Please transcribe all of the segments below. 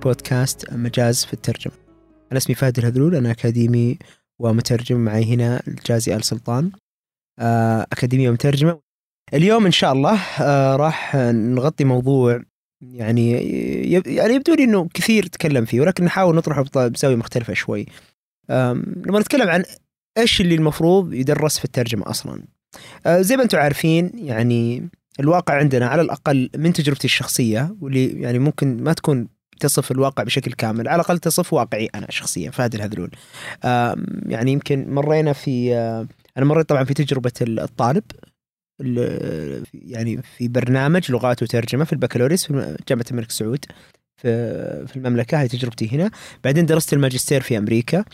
بودكاست مجاز في الترجمة أنا اسمي فهد الهذلول أنا أكاديمي ومترجم معي هنا الجازي آل سلطان آه، أكاديمية ومترجمة اليوم إن شاء الله آه، راح نغطي موضوع يعني يعني يبدو لي إنه كثير تكلم فيه ولكن نحاول نطرحه بزاويه مختلفة شوي. لما نتكلم عن إيش اللي المفروض يدرس في الترجمة أصلا. آه، زي ما أنتم عارفين يعني الواقع عندنا على الأقل من تجربتي الشخصية واللي يعني ممكن ما تكون تصف الواقع بشكل كامل. على الأقل تصف واقعي أنا شخصيا فهد الهذلول. يعني يمكن مرينا في أنا مريت طبعا في تجربة الطالب يعني في برنامج لغات وترجمة في البكالوريوس في جامعة الملك سعود في المملكة. هاي تجربتي هنا. بعدين درست الماجستير في أمريكا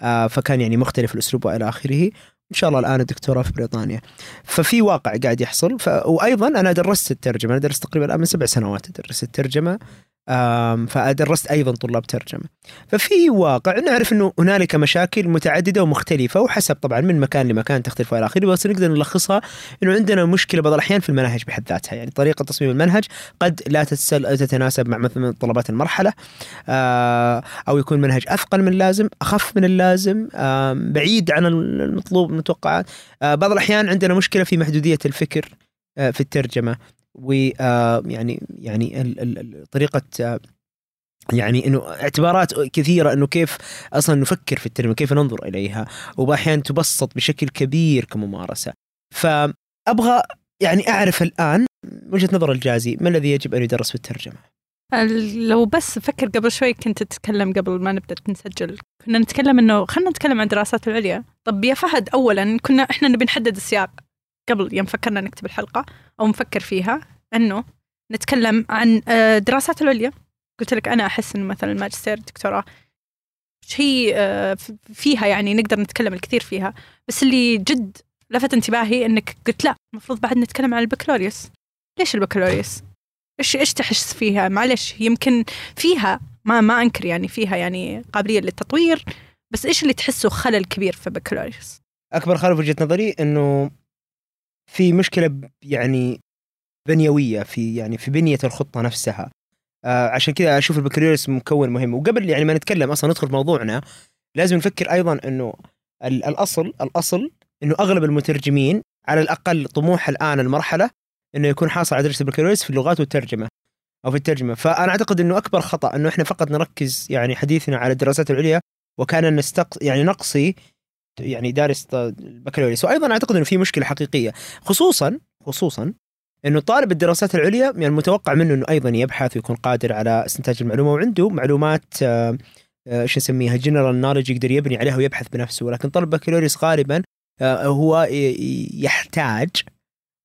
آه، فكان يعني مختلف الأسلوب وإلى آخره. إن شاء الله الآن الدكتوراه في بريطانيا. ففي واقع قاعد يحصل. ف... وأيضا أنا درست الترجمة. أنا درست تقريبا الان من سبع سنوات درست الترجمة. فدرست أيضا طلاب ترجمة. ففي واقع نعرف إنه هنالك مشاكل متعددة ومختلفة وحسب طبعا من مكان لمكان تختلف والى آخره بس نقدر نلخصها إنه عندنا مشكلة بعض الأحيان في المناهج بحد ذاتها. يعني طريقة تصميم المنهج قد لا تتناسب مع مثلا طلبات المرحلة آه، أو يكون منهج أثقل من اللازم أخف من اللازم بعيد عن المطلوب المتوقعات آه، بعض الأحيان عندنا مشكلة في محدودية الفكر آه، في الترجمة. ويعني يعني طريقة يعني إنه اعتبارات كثيرة إنه كيف أصلا نفكر في الترجمه كيف ننظر إليها واحيانا تبسط بشكل كبير كممارسة. فابغى يعني أعرف الآن وجهة نظر الجازي ما الذي يجب أن يدرس في الترجمه لو بس فكر قبل شوي كنت تتكلم قبل ما نبدأ نسجل. كنا نتكلم إنه خلينا نتكلم عن الدراسات العليا. طب يا فهد اولا كنا إحنا نبي نحدد السياق قبل يوم فكرنا نكتب الحلقة. أو نفكر فيها أنه نتكلم عن آه، العليا. قلت لك أنا أحس إنه مثلا الماجستير الدكتوراه شيء آه، فيها يعني نقدر نتكلم الكثير فيها. بس اللي جد لفت انتباهي إنك قلت لا المفروض بعد نتكلم عن البكالوريوس. ليش البكالوريوس؟ إيش إيش تحس فيها؟ معلش يمكن فيها ما ما أنكر يعني فيها يعني قابلية للتطوير بس إيش اللي تحسه خلل كبير في البكالوريوس؟ أكبر خلل في وجهة نظري إنه في مشكلة يعني بنيوية في يعني في بنية الخطة نفسها. آه عشان كذا أشوف البكالوريوس مكون مهم. وقبل يعني ما نتكلم أصلا ندخل في موضوعنا لازم نفكر أيضا إنه الأصل الأصل إنه أغلب المترجمين على الأقل طموح الآن المرحلة إنه يكون حاصل على درجة البكالوريوس في اللغات والترجمة أو في الترجمة. فأنا أعتقد إنه أكبر خطأ إنه إحنا فقط نركز يعني حديثنا على الدراسات العليا وكان نستق يعني نقصي يعني دارس البكالوريوس وأيضا أعتقد إنه في مشكلة حقيقية خصوصا خصوصا إنه طالب الدراسات العليا يعني المتوقع منه إنه أيضا يبحث ويكون قادر على استنتاج المعلومة وعنده معلومات آه، آه، إيش نسميها جنرال نولج يقدر يبني عليها ويبحث بنفسه. ولكن طالب البكالوريوس غالبا آه، هو يحتاج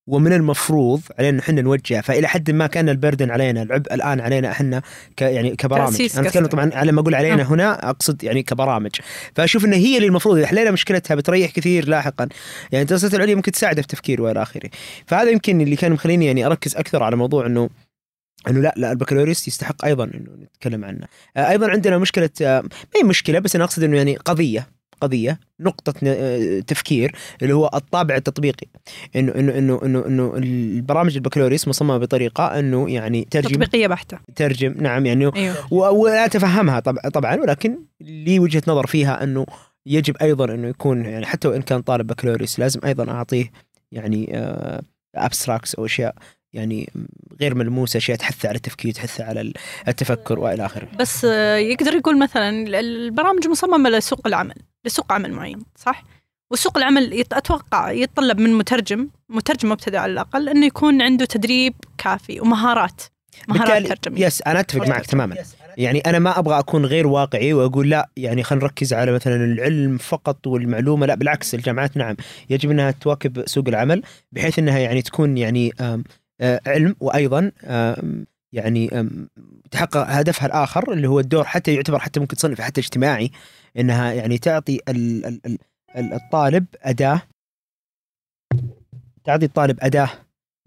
ومن المفروض علينا إحنا نوجه فإلى حد ما كأن البردن علينا العبء الآن علينا إحنا ك يعني كبرامج. أنا أتكلم طبعا على ما أقول علينا أه. هنا أقصد يعني كبرامج. فأشوف إن هي اللي المفروض إذا حلينا مشكلتها بتريح كثير لاحقا. يعني الدراسات العليا ممكن تساعده في التفكير وإلى آخره. فهذا يمكن اللي كان مخليني يعني أركز أكثر على موضوع إنه إنه لا لا البكالوريوس يستحق أيضا إنه نتكلم عنه. آه، أيضا عندنا مشكلة آه، ما هي مشكلة بس أنا أقصد إنه يعني قضية. قضية نقطة آه، تفكير اللي هو الطابع التطبيقي إنه إنه إنه إنه إنه البرامج البكالوريوس مصممة بطريقة إنه يعني ترجم تطبيقية بحتة ترجم نعم يعني أيوه. ولا اتفهمها طبعا ولكن لي وجهة نظر فيها إنه يجب أيضا إنه يكون يعني حتى وإن كان طالب بكالوريوس لازم أيضا أعطيه يعني abstracts أو أشياء يعني غير ملموسة أشياء تحث على التفكير تحث على التفكر وإلى آخره. بس آه، يقدر يقول مثلا البرامج مصممة لسوق العمل، لسوق عمل معين، صح؟ وسوق العمل أتوقع يتطلب من مترجم، مترجم مبتدئ على الأقل إنه يكون عنده تدريب كافي ومهارات مهارات ترجمة. yes أنا أتفق معك تماما. يعني أنا ما أبغى أكون غير واقعي وأقول لا يعني خلينا نركز على مثلا العلم فقط والمعلومة لا بالعكس الجامعات نعم يجب إنها تواكب سوق العمل بحيث إنها يعني تكون يعني آه، علم وأيضا يعني تحقق هدفها الآخر اللي هو الدور حتى يعتبر حتى ممكن تصنف حتى اجتماعي إنها يعني تعطي الطالب أداة تعطي الطالب أداة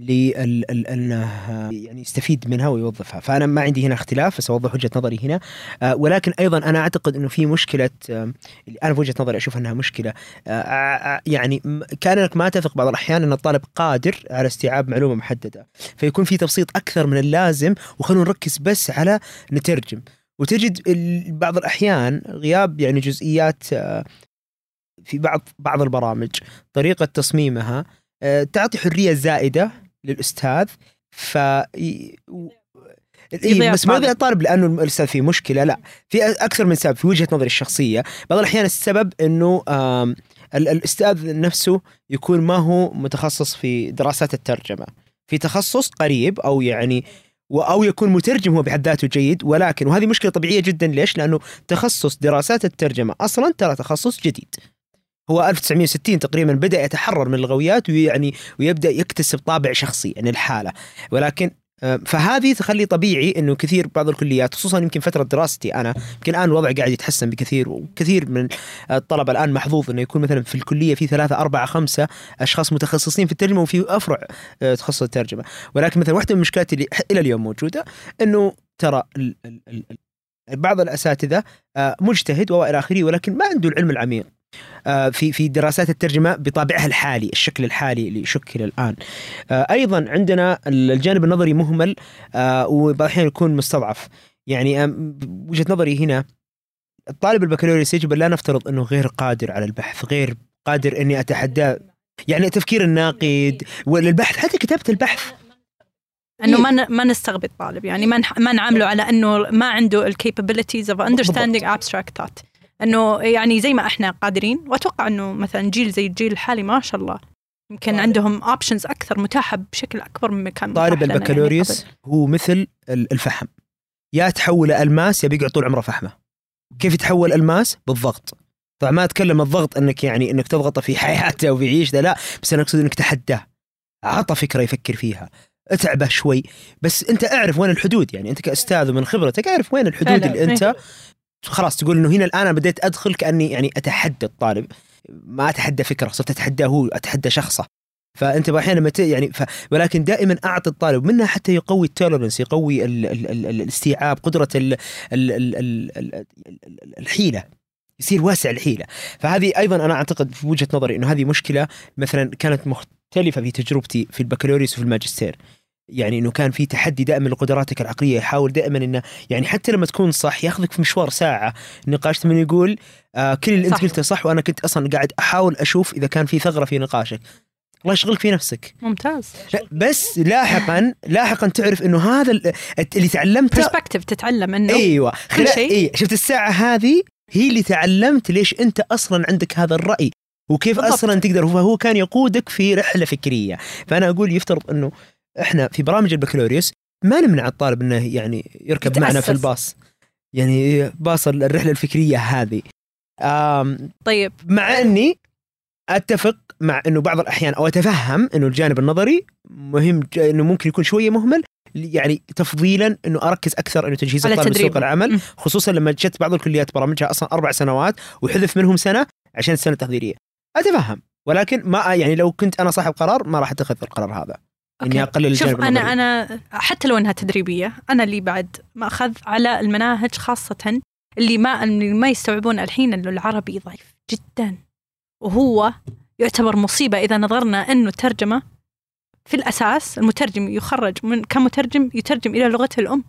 أنه يعني يستفيد منها ويوظفها. فأنا ما عندي هنا اختلاف بس أوضح وجهة نظري هنا. آه، ولكن أيضا أنا أعتقد إنه في مشكلة أنا في وجهة نظري أشوف أنها مشكلة. آه، يعني كانك ما تثق بعض الأحيان أن الطالب قادر على استيعاب معلومة محددة. فيكون في تبسيط أكثر من اللازم وخلونا نركز بس على نترجم. وتجد بعض الأحيان غياب يعني جزئيات آه، في بعض بعض البرامج طريقة تصميمها آه، تعطي حرية زائدة للأستاذ ف إيه بس ما الطالب. يضيع الطالب لأنه الأستاذ فيه مشكلة لا في أكثر من سبب في وجهة نظري الشخصية بعض الأحيان السبب إنه الأستاذ نفسه يكون ما هو متخصص في دراسات الترجمة في تخصص قريب أو يعني أو يكون مترجم هو بحد ذاته جيد ولكن وهذه مشكلة طبيعية جدا ليش؟ لأنه تخصص دراسات الترجمة أصلا ترى تخصص جديد. هو 1960 تقريبا بدأ يتحرر من اللغويات ويعني ويبدأ يكتسب طابع شخصي يعني الحالة. ولكن آه، فهذه تخلي طبيعي إنه كثير بعض الكليات خصوصا يمكن فترة دراستي أنا يمكن الآن الوضع قاعد يتحسن بكثير وكثير من الطلبة الآن محظوظ إنه يكون مثلا في الكلية في ثلاثة أربعة خمسة أشخاص متخصصين في الترجمة وفي أفرع آه، تخصص الترجمة. ولكن مثلا واحدة من المشكلات اللي إلى اليوم موجودة إنه ترى بعض الأساتذة آه، مجتهد وإلى آخره ولكن ما عنده العلم العميق. في في دراسات الترجمة بطابعها الحالي الشكل الحالي اللي شكل الآن. آه، أيضا عندنا الجانب النظري مهمل آه، وبعض الاحيان يكون مستضعف. يعني وجهة نظري هنا الطالب البكالوريوس يجب لا نفترض إنه غير قادر على البحث غير قادر إني اتحداه يعني التفكير الناقد والبحث حتى كتابة البحث. إنه. ما ما نستغبي الطالب يعني ما ما نعامله على إنه ما عنده ال capabilities of understanding abstract thought إنه يعني زي ما إحنا قادرين وأتوقع إنه مثلا جيل زي الجيل الحالي ما شاء الله يمكن عندهم options أكثر متاحة بشكل أكبر مما كان طالب يعني البكالوريوس قبل. هو مثل ال- الفحم. يا تحول ألماس يا بيقعد طول عمره فحمه. كيف يتحول ألماس؟ بالضغط. طبعا ما أتكلم الضغط إنك يعني إنك تضغطه في حياته وفي عيشته لا. بس أنا أقصد إنك تحداه. عطى فكرة يفكر فيها. اتعبه شوي. بس أنت أعرف وين الحدود. يعني أنت كأستاذ ومن خبرتك أعرف وين الحدود فعلا، اللي أنت خلاص تقول إنه هنا الآن أنا بديت أدخل كأني يعني أتحدى الطالب. ما أتحدى فكرة صرت اتحداه هو أتحدى شخصه. فأنت أحيانا لما يعني ف... ولكن دائما أعطي الطالب منها حتى يقوي التولرنس يقوي ال... ال... ال... ال- الاستيعاب قدرة. ال... ال... ال... ال- الحيلة. يصير واسع الحيلة. فهذه أيضا أنا أعتقد في وجهة نظري إنه هذه مشكلة مثلا كانت مختلفة في تجربتي في البكالوريوس وفي الماجستير. يعني إنه كان في تحدي دائما لقدراتك العقلية يحاول دائما إنه يعني حتى لما تكون صح ياخذك في مشوار ساعة نقاش ثم يقول آه كل اللي أنت. قلته صح وأنا كنت أصلا قاعد أحاول أشوف إذا كان في ثغرة في نقاشك الله يشغلك في نفسك ممتاز لا، بس لاحقا لاحقا تعرف إنه هذا ال- اللي تعلمته برسبكتيف تتعلم إنه إيوه خلال شيء. اي شفت الساعة هذه هي اللي تعلمت ليش أنت أصلا عندك هذا الرأي وكيف بالضبط. أصلا تقدر فهو كان يقودك في رحلة فكرية فأنا أقول يفترض إنه إحنا في برامج البكالوريوس ما نمنع الطالب إنه يعني يركب معنا في يتأسس. الباص يعني باص الرحلة الفكرية هذه آم طيب مع إني أتفق مع إنه بعض الأحيان أو أتفهم إنه الجانب النظري مهم إنه ممكن يكون شوية مهمل يعني تفضيلا إنه أركز أكثر إنه تجهيز الطالب لسوق. العمل. خصوصا لما جت بعض الكليات برامجها أصلا أربع سنوات وحذف منهم سنة عشان السنة التحضيريه أتفهم ولكن ما يعني لو كنت أنا صاحب قرار ما راح أتخذ القرار هذا إني أوكي. أقلل شوف الجانب أنا النظري. أنا حتى لو إنها تدريبية أنا اللي بعد مأخذ على المناهج خاصة اللي ما اللي ما يستوعبون الحين إنه العربي ضعيف جدا وهو يعتبر مصيبة إذا نظرنا إنه الترجمة في الأساس المترجم يخرج من كمترجم يترجم إلى لغته الأم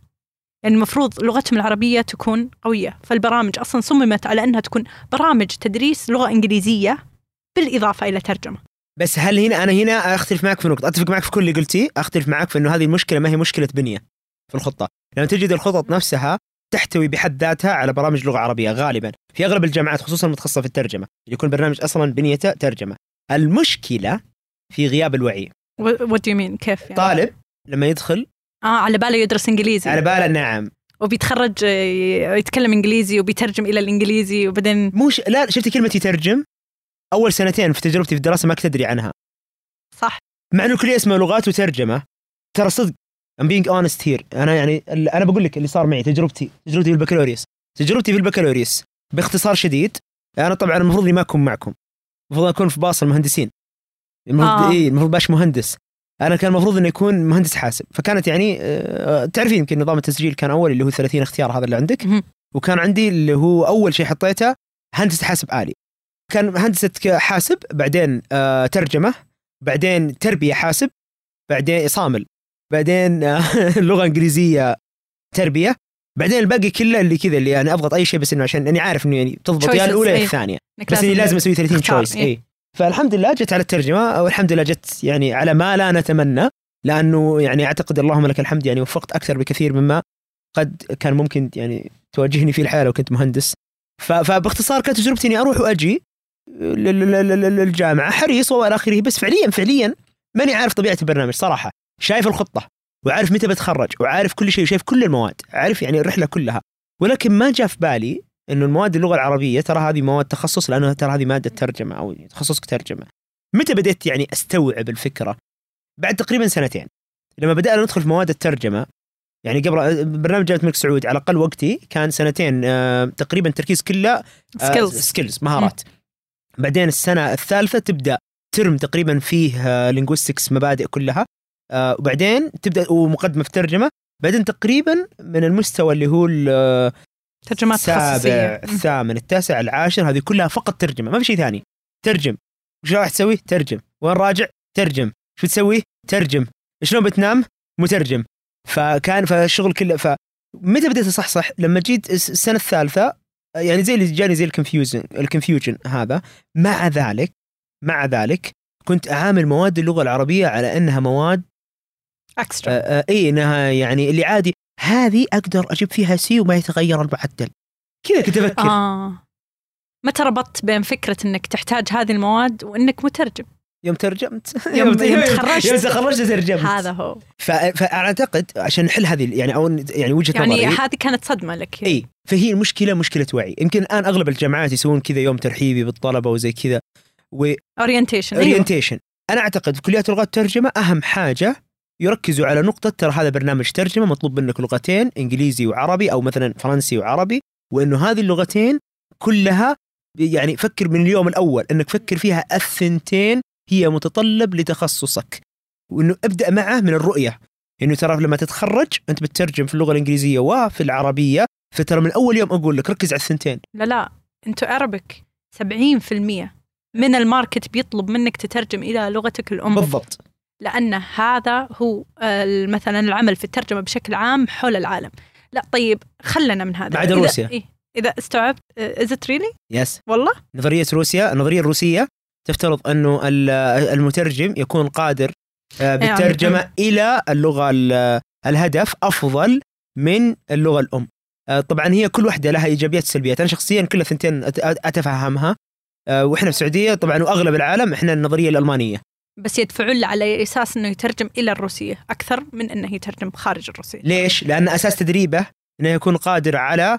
يعني المفروض لغتهم العربية تكون قوية فالبرامج أصلا صممت على إنها تكون برامج تدريس لغة إنجليزية بالإضافة إلى ترجمة بس هل هنا أنا هنا أختلف معك في نقطة أتفق معك في كل اللي قلتيه أختلف معك في إنه هذه المشكلة ما هي مشكلة بنية في الخطة. لأن تجد الخطط نفسها تحتوي بحد ذاتها على برامج لغة عربية غالبا في أغلب الجامعات خصوصا المتخصصه في الترجمة يكون برنامج أصلا بنيته ترجمة. المشكلة في غياب الوعي. وات يو مين كيف يعني؟ طالب لما يدخل آه على باله يدرس إنجليزي. على باله نعم. وبيتخرج آه، يتكلم إنجليزي وبيترجم إلى الإنجليزي وبعدين مو ش... لا شفتي كلمة يترجم؟ أول سنتين في تجربتي في الدراسة ما كنت أدري عنها. صح. مع إنه الكليه اسمها لغات وترجمة ترى صدق I'm being honest here. أنا يعني أنا بقول لك اللي صار معي تجربتي تجربتي في البكالوريوس تجربتي في البكالوريوس باختصار شديد أنا طبعا المفروض إني ما أكون معكم. المفروض أكون في باص المهندسين. المفروض آه. إيه المفروض باش مهندس. أنا كان المفروض انه يكون مهندس حاسب. فكانت يعني آه تعرفين يمكن نظام التسجيل كان أول اللي هو 30 اختيار هذا اللي عندك. وكان عندي اللي هو أول شيء حطيته هندسة حاسب آلي. كان هندسه حاسب بعدين آه ترجمة بعدين تربية حاسب بعدين صامل بعدين آه لغة إنجليزية تربية بعدين الباقي كله اللي كذا اللي أنا اضغط أي شيء بس إنه عشان أني عارف إنه يعني تضبط يا Choices، الأولى يا إيه. الثانية بس إني لازم أسوي 30 تختار، تشويس. اي فالحمد لله جت على الترجمة والحمد لله جت يعني على ما لا نتمنى لأنه يعني أعتقد اللهم لك الحمد يعني وفقت أكثر بكثير مما قد كان ممكن يعني تواجهني فيه الحياة لو كنت مهندس فباختصار كانت تجربتي إني أروح وأجي للجامعة. حريص وإلى آخره. بس فعليا فعليا ماني عارف طبيعة البرنامج صراحة. شايف الخطة وعارف متى بتخرج وعارف كل شيء وشايف كل المواد. عارف يعني الرحلة كلها. ولكن ما جاء في بالي إنه المواد اللغة العربية ترى هذه مواد تخصص لانها ترى هذه مادة ترجمة أو تخصصك ترجمة. متى بديت يعني أستوعب الفكرة؟ بعد تقريبا سنتين. لما بدأنا ندخل في مواد الترجمة يعني قبل برنامج جامعة الملك سعود على الأقل وقتي كان سنتين آه، تقريبا التركيز كله skills skills مهارات. بعدين السنة الثالثة تبدأ ترم تقريبا فيه linguistics مبادئ كلها. آه، وبعدين تبدأ ومقدمة في ترجمه بعدين تقريبا من المستوى اللي هو ال- ترجمات السابع الثامن التاسع العاشر هذه كلها فقط ترجمة ما في شيء ثاني. ترجم. وش راح تسوي؟ ترجم. وين راجع؟ ترجم. شو تسوي؟ ترجم. شلون بتنام؟ مترجم. فكان فالشغل كله فمتى بديت أصحصح؟ لما جيت الس- السنة الثالثة يعني زي اللي جاني زي ال confusion ال confusion هذا. مع ذلك مع ذلك كنت أعامل مواد اللغة العربية على أنها مواد extra آه، آه، إي إنها يعني اللي عادي. هذه أقدر أجيب فيها C وما يتغير المعدل. كذا كنت أفكر. آه. متى ربطت بين فكرة إنك تحتاج هذه المواد وإنك مترجم؟ يوم ترجمت. يوم- تخرجت. يوم تخرجت ترجمت. هذا هو. فاعتقد عشان نحل هذه يعني أو يعني وجهة يعني نظري. هذه كانت صدمة لك. إي فهي المشكلة مشكلة وعي. يمكن الآن أغلب الجامعات يسوون كذا يوم ترحيبي بالطلبة وزي كذا. orientation أيوه. orientation أنا أعتقد في كليات لغات الترجمه أهم حاجة يركزوا على نقطة ترى هذا برنامج ترجمة مطلوب منك لغتين إنجليزي وعربي أو مثلا فرنسي وعربي وإنه هذه اللغتين كلها يعني فكر من اليوم الأول إنك فكر فيها الثنتين هي متطلب لتخصصك. وإنه ابدأ معه من الرؤية. إنه ترى لما تتخرج أنت بتترجم في اللغة الإنجليزية وفي العربية فترى من أول يوم أقول لك ركز على الثنتين. لا لا أنتوا اربك 70% من الماركت بيطلب منك تترجم إلى لغتك الأم. بالضبط. لأن هذا هو آه، مثلا العمل في الترجمة بشكل عام حول العالم. لا طيب خلنا من هذا. إذا- روسيا. إيه إذا استوعبت is it really yes والله؟ نظرية روسيا النظريه الروسية تفترض أنه ال- المترجم يكون قادر آه، بالترجمة إلى اللغة ال- الهدف أفضل من اللغة الأم. آه، طبعا هي كل واحدة لها إيجابيات وسلبيات. أنا شخصيا كل الثنتين أتفهمها. آه، وإحنا في السعودية طبعا وأغلب العالم إحنا النظرية الألمانية. بس يدفعون له على أساس إنه يترجم إلى الروسية أكثر من إنه يترجم خارج الروسية. ليش؟ لأن أساس تدريبه إنه يكون قادر على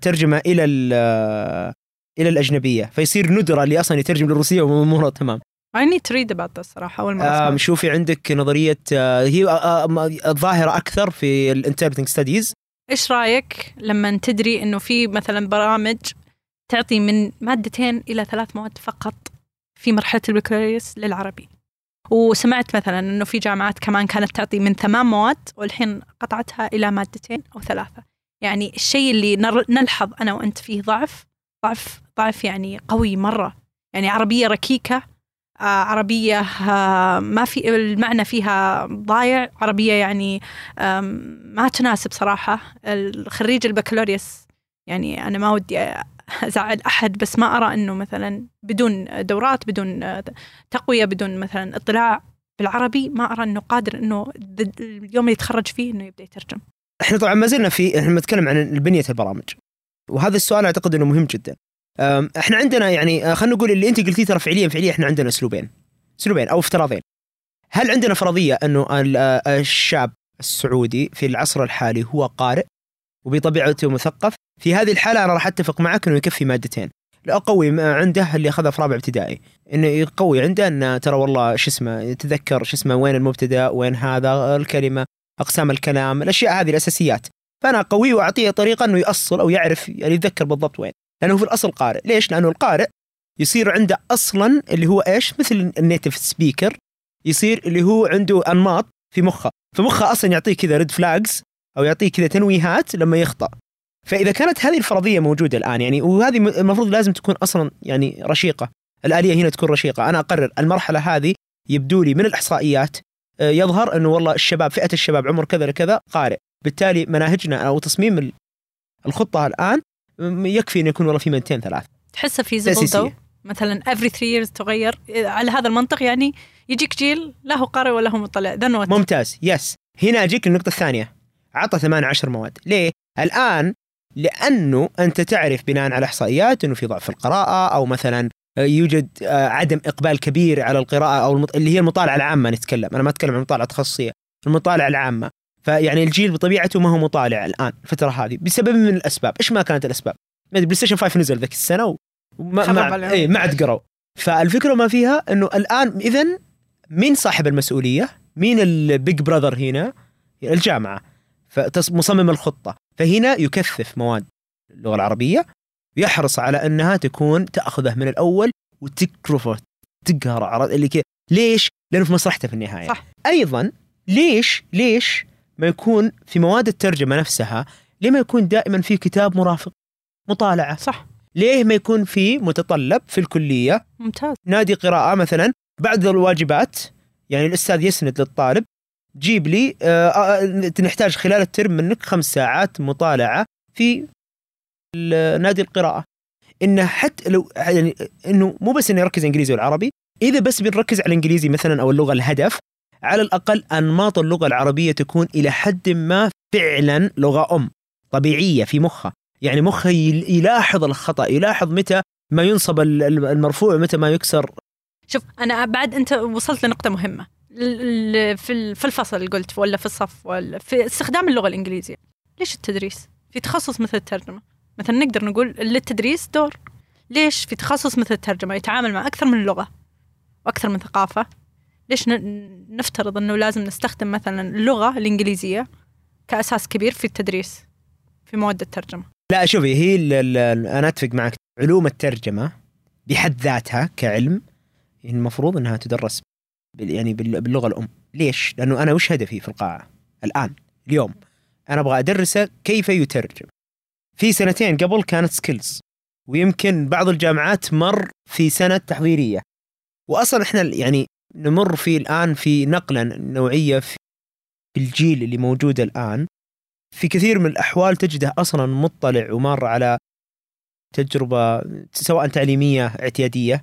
ترجمة إلى ال- إلى الأجنبية فيصير ندرة اللي أصلا يترجم للروسية واموره تمام. I need to read about this صراحة أول مرة آم، أسمع. شوفي عندك نظرية آه، هي آه، آه، الظاهرة أكثر في ال interpreting studies إيش رأيك لما تدري إنه في مثلا برامج تعطي من مادتين إلى ثلاث مواد فقط في مرحلة البكالوريوس للعربي؟ وسمعت مثلا إنه في جامعات كمان كانت تعطي من ثمان مواد والحين قطعتها إلى مادتين أو ثلاثة. يعني الشيء اللي نلحظ أنا وأنت فيه ضعف ضعف ضعف يعني قوي مرة. يعني عربية ركيكة آه، عربية آه، ما في المعنى فيها ضايع. عربية يعني ما تناسب صراحة. الخريج البكالوريوس يعني أنا ما ودي أزعل أحد بس ما أرى أنه مثلا بدون دورات بدون تقوية بدون مثلا اطلاع بالعربي ما أرى أنه قادر أنه اليوم اللي يتخرج فيه أنه يبدأ يترجم. إحنا طبعا ما زلنا في إحنا بنتكلم عن بنية البرامج. وهذا السؤال أعتقد إنه مهم جدا. إحنا عندنا يعني آه، خلينا نقول اللي أنت قلتيه ترى فعليا فعليا إحنا عندنا أسلوبين. أسلوبين أو افتراضين. هل عندنا فرضية إنه آه، الشاب السعودي في العصر الحالي هو قارئ وبطبيعته مثقف؟ في هذه الحالة أنا راح أتفق معك إنه يكفي مادتين. اقوي ما عنده اللي اخذها في رابع ابتدائي. إنه يقوي عنده انه ترى والله شو اسمه يتذكر شو اسمه وين المبتدأ وين هذا الكلمة أقسام الكلام الأشياء هذه الأساسيات. فأنا اقويه وأعطيه طريقة إنه يأصل أو يعرف يعني يتذكر بالضبط وين. لأنه في الأصل قارئ. ليش؟ لأنه القارئ يصير عنده أصلا اللي هو إيش؟ مثل ال native speaker يصير اللي هو عنده أنماط في مخه. فمخه أصلا يعطيه كذا red flags أو يعطيه كذا تنويهات لما يخطأ. فإذا كانت هذه الفرضية موجودة الآن يعني وهذه المفروض لازم تكون أصلا يعني رشيقة. الآلية هنا تكون رشيقة. أنا أقرر المرحلة هذه يبدو لي من الإحصائيات آه، يظهر إنه والله الشباب فئة الشباب عمر كذا لكذا قارئ. بالتالي مناهجنا أو تصميم ال- الخطة الآن يكفي ان يكون والله في مادتين ثلاث. تحسه في. تو مثلا every three years تغير؟ على هذا المنطق يعني يجيك جيل لا هو قارئ ولا هو مطلع ذا ممتاز yes هنا اجيك للنقطه الثانية. عطى 8 10 مواد. ليه؟ الآن لأنه أنت تعرف بناء على إحصائيات إنه في ضعف في القراءة أو مثلا يوجد عدم إقبال كبير على القراءة أو المط... اللي هي المطالعة العامة نتكلم. أنا ما أتكلم عن المطالعة التخصصية المطالعة العامة. فيعني الجيل بطبيعته ما هو مطالع الآن الفترة هذه بسبب من الأسباب؟ إيش ما كانت الأسباب؟ ما بلاي ستيشن 5 نزل ذيك السنة وما ما. اي ما عاد قروا. فالفكرة ما فيها إنه الآن اذا مين صاحب المسؤولية؟ مين البيج براذر هنا؟ الجامعة فمصمم الخطة. فهنا يكثف مواد اللغة العربية يحرص على إنها تكون تأخذه من الأول وتكرفه تقهر اللي كذا ليش؟ لأنه في مصلحته في النهاية. صح. أيضا ليش ليش ما يكون في مواد الترجمة نفسها ليه ما يكون دائما في كتاب مرافق؟ مطالعة. صح. ليه ما يكون في متطلب في الكلية؟ ممتاز. نادي قراءة مثلا بعد الواجبات يعني الأستاذ يسند للطالب جيب لي آه، آه، نحتاج خلال الترم منك خمس ساعات مطالعة في نادي القراءة. إنه حتى لو يعني إنه مو بس إنه يركز إنجليزي والعربي إذا بس بنركز على الإنجليزي مثلا أو اللغة الهدف على الأقل أنماط اللغة العربية تكون إلى حد ما فعلا لغة أم طبيعية في مخه يعني مخه يل- يلاحظ الخطأ يلاحظ متى ما ينصب ال- ال- المرفوع ومتى ما يكسر. شوف أنا بعد أنت وصلت ال- ال- في ال- في الفصل قلت ولا في الصف ولا في استخدام اللغة الإنجليزية. ليش التدريس؟ في تخصص مثل الترجمة. مثلا نقدر نقول للتدريس دور. ليش في تخصص مثل الترجمة؟ يتعامل مع أكثر من لغة وأكثر من ثقافة ليش نفترض إنه لازم نستخدم مثلا اللغة الإنجليزية كأساس كبير في التدريس في مواد الترجمة؟ لا شوفي هي أنا أتفق معك. علوم الترجمة بحد ذاتها كعلم المفروض إنها تدرس يعني بال- باللغة الأم. ليش؟ لأنه أنا وش هدفي في القاعه الآن اليوم؟ أنا أبغى أدرسه كيف يترجم. في سنتين قبل كانت سكيلز ويمكن بعض الجامعات مر في سنة تحضيريه واصلا إحنا يعني نمر في الآن في نقلة نوعية في الجيل اللي موجود الآن. في كثير من الأحوال تجده أصلا مطلع ومار على تجربة سواء تعليمية اعتيادية.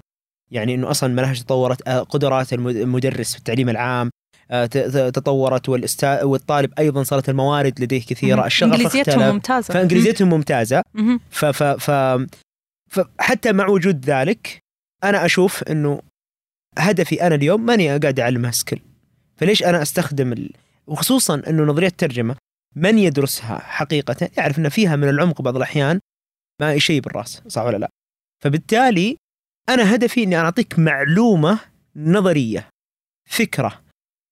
يعني إنه أصلا مناهج تطورت آه، قدرات الم- المدرس في التعليم العام آه، تطورت. والأستا... والطالب أيضا صارت الموارد لديه كثيرة. الشغف إنجليزيتهم اختلف. ممتازة. فإنجليزيتهم ممتازة. ف ف ف فحتى مع وجود ذلك أنا أشوف إنه هدفي أنا اليوم ماني قاعد اعلمها skill فليش أنا أستخدم ال... وخصوصا إنه نظرية الترجمة من يدرسها حقيقة يعرف ان فيها من العمق بعض الأحيان ما شيء بالرأس صح ولا لا؟ فبالتالي أنا هدفي إني أعطيك معلومة نظرية فكرة.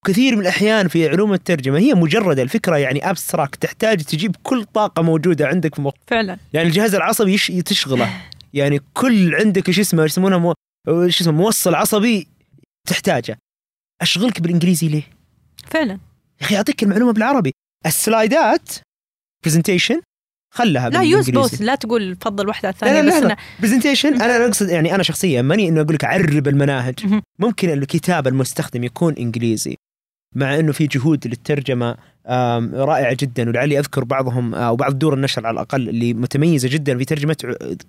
كثير من الأحيان في علوم الترجمة هي مجرد الفكرة يعني abstract تحتاج تجيب كل طاقة موجودة عندك في مخك. فعلا. يعني الجهاز العصبي يش... تشغله. يعني كل عندك إيش اسمه يسمونه إيش اسمه موصل عصبي تحتاجه. أشغلك بالإنجليزي ليه؟ فعلا. يا أخي أعطيك المعلومة بالعربي. السلايدات presentation خلها لا use both لا تقول فضل واحدة على الثانية لا، لا، بس presentation أنا أقصد يعني أنا شخصيا ماني إنه أقول لك عرب المناهج. ممكن الكتاب المستخدم يكون إنجليزي مع إنه في جهود للترجمة رائعة جدا. ولعلي أذكر بعضهم آه، أو بعض دور النشر على الأقل اللي متميزة جدا في ترجمة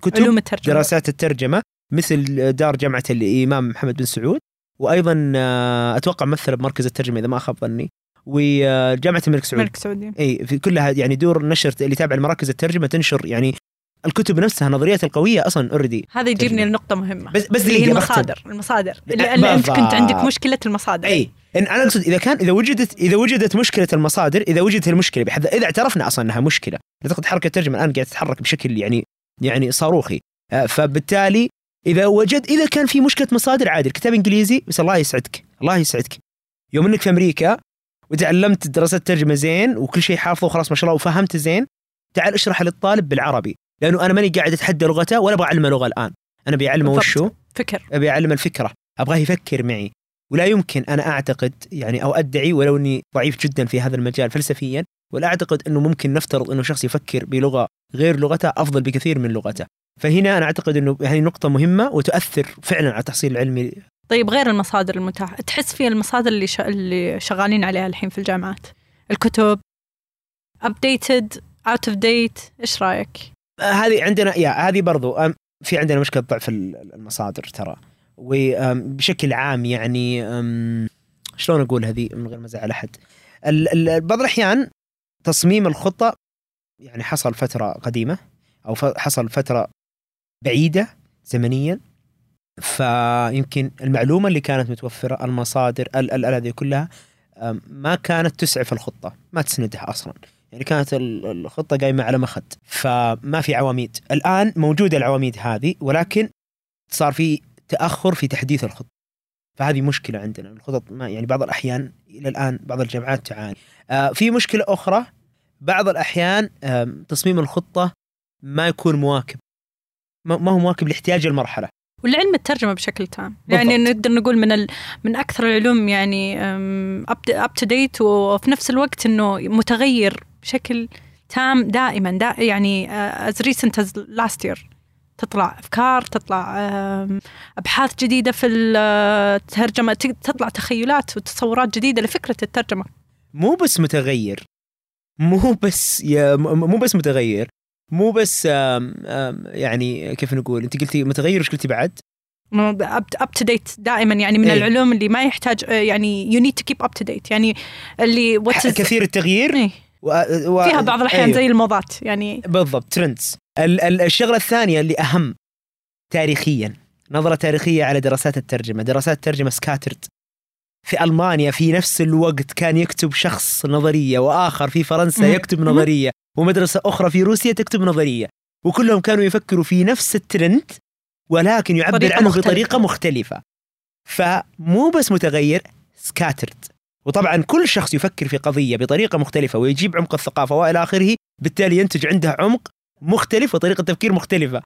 كتب علوم الترجمة. دراسات الترجمة. مثل دار جامعة الإمام محمد بن سعود وأيضا آه، أتوقع مثل بمركز الترجمة إذا ما خاب ظني وجامعه الملك سعود ملك سعودي إي في كلها يعني دور نشر اللي تابع لمراكز الترجمة تنشر يعني الكتب نفسها النظريات القوية أصلا already هذا يجيبني ترجمة. لنقطة مهمة بس بس اللي هي دقيقة بختم. المصادر المصادر لا، لأن أنت كنت. عندك مشكلة المصادر إي إن أنا أقصد إذا كان إذا وجدت إذا وجدت مشكلة المصادر إذا وجدت المشكلة بحد إذا اعترفنا أصلا إنها مشكلة اعتقد حركة الترجمة الآن قاعدة تتحرك بشكل يعني يعني صاروخي آه، فبالتالي إذا وجد إذا كان في مشكلة مصادر عادي الكتاب انجليزي بس الله يسعدك الله يسعدك. يوم إنك في أمريكا وتعلمت دراسات ترجمة زين وكل شيء حافظه وخلاص ما شاء الله وفهمت زين تعال اشرح للطالب بالعربي. لأنه أنا ماني قاعد أتحدى لغته ولا أبغى أعلمه لغة الآن. أنا بيعلمه بالضبط. وشو؟ فكر. أبي اعلم الفكرة. أبغاه يفكر معي. ولا يمكن أنا أعتقد يعني أو أدعي ولو إني ضعيف جدا في هذا المجال فلسفيا ولا أعتقد إنه ممكن نفترض إنه شخص يفكر بلغة غير لغته أفضل بكثير من لغته. فهنا أنا أعتقد إنه هذه نقطة مهمة وتؤثر فعلا على التحصيل العلمي. طيب غير المصادر المتاحة تحس في المصادر اللي ش... اللي شغالين عليها الحين في الجامعات؟ الكتب updated out of date إيش رأيك؟ آه، هذه عندنا يا هذه برضو في عندنا مشكلة ضعف ال- المصادر ترى. وبشكل عام يعني شلون أقول هذه من غير ما أزعل أحد؟ بعض الأحيان تصميم الخطة يعني حصل فترة قديمة أو حصل فترة بعيدة زمنيا فيمكن المعلومة اللي كانت متوفرة المصادر ال ال ال هذه كلها ما كانت تسعف الخطة ما تسندها أصلا. يعني كانت ال- الخطة قايمة على مخد فما في عواميد. الآن موجودة العواميد هذه ولكن صار في تأخر في تحديث الخطة. فهذه مشكلة عندنا. الخطط ما يعني بعض الأحيان إلى الآن بعض الجامعات تعاني. آه في مشكلة أخرى بعض الأحيان آم، تصميم الخطة ما يكون مواكب. ما هو مواكب لاحتياج المرحلة. والعلم الترجمة بشكل تام يعني بالضبط. نقدر نقول من ال... من أكثر العلوم يعني up to date وفي نفس الوقت إنه متغير بشكل تام دائما دا يعني as recent as last year تطلع أفكار تطلع أبحاث جديدة في الترجمه ت- تطلع تخيلات وتصورات جديدة لفكرة الترجمة مو بس متغير مو بس مو بس متغير مو بس يعني كيف نقول انت قلتي متغير وش قلتي بعد؟ up to date دائما يعني من إيه. العلوم اللي ما يحتاج آه، يعني you need to keep up to date يعني اللي كثير التغيير إيه. و... و... فيها بعض الأحيان أيوه. زي الموضات يعني بالضبط trends ال- ال- الشغلة الثانية اللي أهم تاريخيا نظرة تاريخية على دراسات الترجمة دراسات الترجمة سكاترد في ألمانيا في نفس الوقت كان يكتب شخص نظرية وآخر في فرنسا. يكتب مهم. نظرية ومدرسة أخرى في روسيا تكتب نظرية وكلهم كانوا يفكروا في نفس الترند ولكن يعبر عنه مختلفة. بطريقة مختلفة فمو بس متغير سكاترد وطبعا كل شخص يفكر في قضية بطريقة مختلفة ويجيب عمق الثقافة وإلى آخره بالتالي ينتج عنده عمق مختلف وطريقة تفكير مختلفة.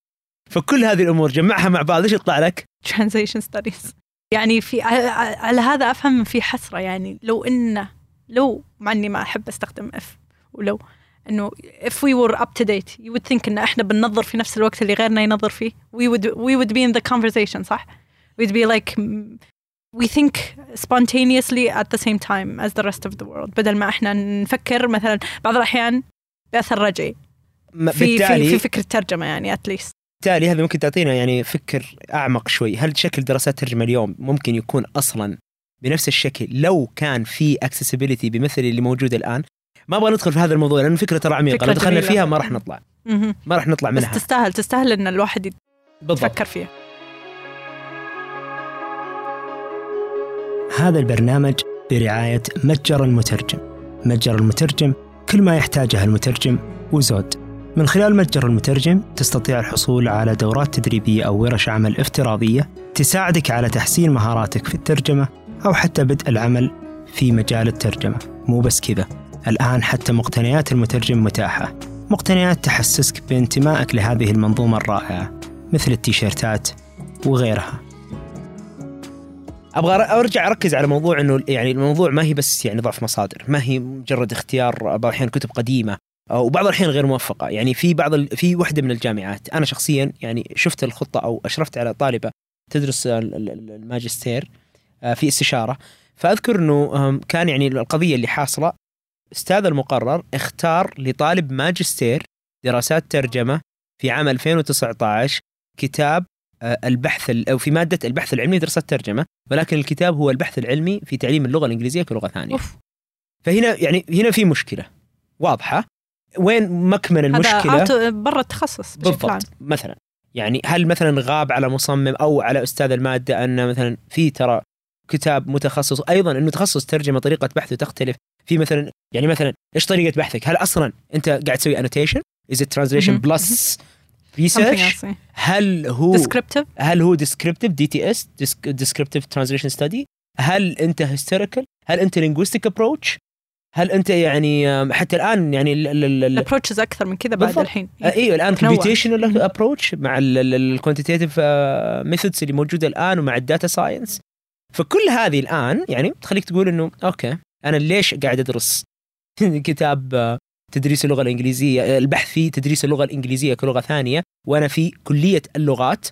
فكل هذه الأمور جمعها مع بعض إيش يطلع لك؟ translation studies. يعني في على هذا أفهم في حسرة يعني لو انه لو مع إني ما أحب أستخدم اف ولو إنه if we were up to date you would think إن إحنا بننظر في نفس الوقت اللي غيرنا ينظر فيه. We would we would be in the conversation صح؟ We'd be like we think spontaneously at the same time as the rest of the world. بدل ما إحنا نفكر مثلا بعض الأحيان بأثر رجعي. في في في فكرة ترجمة يعني اتليست بالتالي هذا ممكن تعطينا يعني فكر أعمق شوي. هل شكل دراسات الترجمه اليوم ممكن يكون أصلا بنفس الشكل لو كان في اكسسبيلتي بمثل اللي موجود الآن؟ ما أبغى ندخل في هذا الموضوع لأن الفكرة ترى عميقة. لو دخلنا. فيها ما راح نطلع. ما راح نطلع بس منها. تستاهل تستاهل إن الواحد يفكر فيها. هذا البرنامج برعاية متجر المترجم. متجر المترجم كل ما يحتاجه المترجم وزود. من خلال متجر المترجم تستطيع الحصول على دورات تدريبية أو ورش عمل افتراضية تساعدك على تحسين مهاراتك في الترجمة أو حتى بدء العمل في مجال الترجمة. مو بس كذا الآن حتى مقتنيات المترجم متاحة. مقتنيات تحسسك بانتمائك لهذه المنظومة الرائعة مثل التيشيرتات وغيرها. أبغى أرجع أركز على موضوع إنه يعني الموضوع ما هي بس يعني ضعف مصادر ما هي مجرد اختيار بعض الأحيان كتب قديمة أو وبعض الأحيان غير موفقة. يعني في بعض ال... في وحدة من الجامعات أنا شخصيا يعني شفت الخطة أو أشرفت على طالبة تدرس ال- ال- ال- الماجستير آه، في استشارة. فأذكر إنه كان يعني القضية اللي حاصلة أستاذ المقرر اختار لطالب ماجستير دراسات ترجمة في عام 2019 كتاب آه، البحث ال- أو في مادة البحث العلمي دراسات ترجمه ولكن الكتاب هو البحث العلمي في تعليم اللغة الإنجليزية كلغة ثانية. أوف. فهنا يعني هنا في مشكلة واضحة. وين مكمن المشكلة؟ هذا برا التخصص بشكل عام. بالضبط مثلا يعني هل مثلا غاب على مصمم أو على أستاذ المادة أن مثلا في ترى كتاب متخصص؟ أيضا إنه تخصص ترجمة طريقة بحثه تختلف. في مثلا يعني مثلا إيش طريقة بحثك؟ هل أصلا أنت قاعد تسوي annotation? as translation. plus research? هل هو descriptive. هل هو descriptive DTS descriptive translation study هل أنت historical هل أنت linguistic approach هل أنت يعني حتى الآن يعني ال- ال- ال- ال- الابروتشز أكثر من كذا بعد. الحين. آه، أيوه الآن تنوع. computational approach مع ال quantitative methods اللي موجودة الآن ومع ال data science فكل هذه الآن يعني تخليك تقول إنه أوكي أنا ليش قاعد أدرس كتاب آه، تدريس اللغة الإنجليزية البحث في تدريس اللغة الإنجليزية كلغة ثانية وأنا في كلية اللغات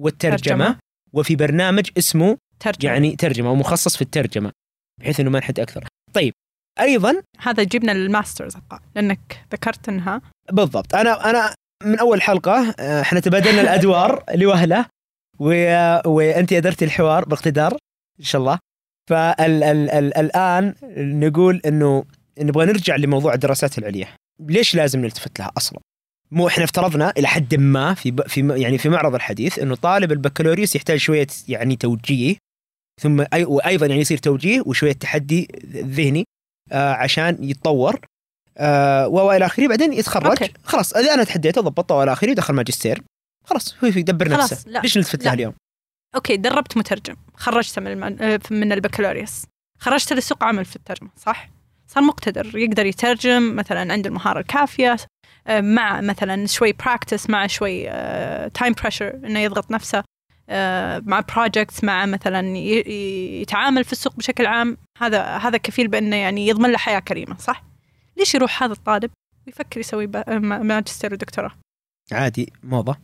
والترجمة ترجمة. وفي برنامج اسمه ترجمة يعني ترجمة ومخصص في الترجمة بحيث إنه ما نحد أكثر. طيب أيضا هذا يجيبنا لل masters أتوقع لأنك ذكرت إنها بالضبط أنا أنا من أول حلقة آه، إحنا تبادلنا الأدوار لوهلة و... وانت أدرتي الحوار باقتدار إن شاء الله فالان نقول إنه نبغى نرجع لموضوع الدراسات العليا ليش لازم نلتفت لها أصلا مو إحنا افترضنا إلى حد ما في ب... في يعني في معرض الحديث إنه طالب البكالوريوس يحتاج شوية يعني توجيه ثم أي... وأيضا يعني يصير توجيه وشوية تحدي ذهني آه عشان يتطور آه وإلى آخره بعدين يتخرج أوكي. خلاص إذا أنا تحديته ضبطته وإلى آخره ودخل ماجستير خلاص هو يدبر نفسه لا. ليش نلتفت. لها اليوم؟ أوكي دربت مترجم خرجت من الم... من البكالوريوس خرجت لسوق عمل في الترجمة صح صار مقتدر يقدر يترجم مثلا عنده المهارة الكافية آه، مع مثلا شوي practice مع شوي time pressure إنه يضغط نفسه آه، مع projects مع مثلا يتعامل في السوق بشكل عام. هذا هذا كفيل بأنه يعني يضمن له حياة كريمة صح؟ ليش يروح هذا الطالب ويفكر يسوي آه، ماجستير ودكتوراه؟ عادي موضة.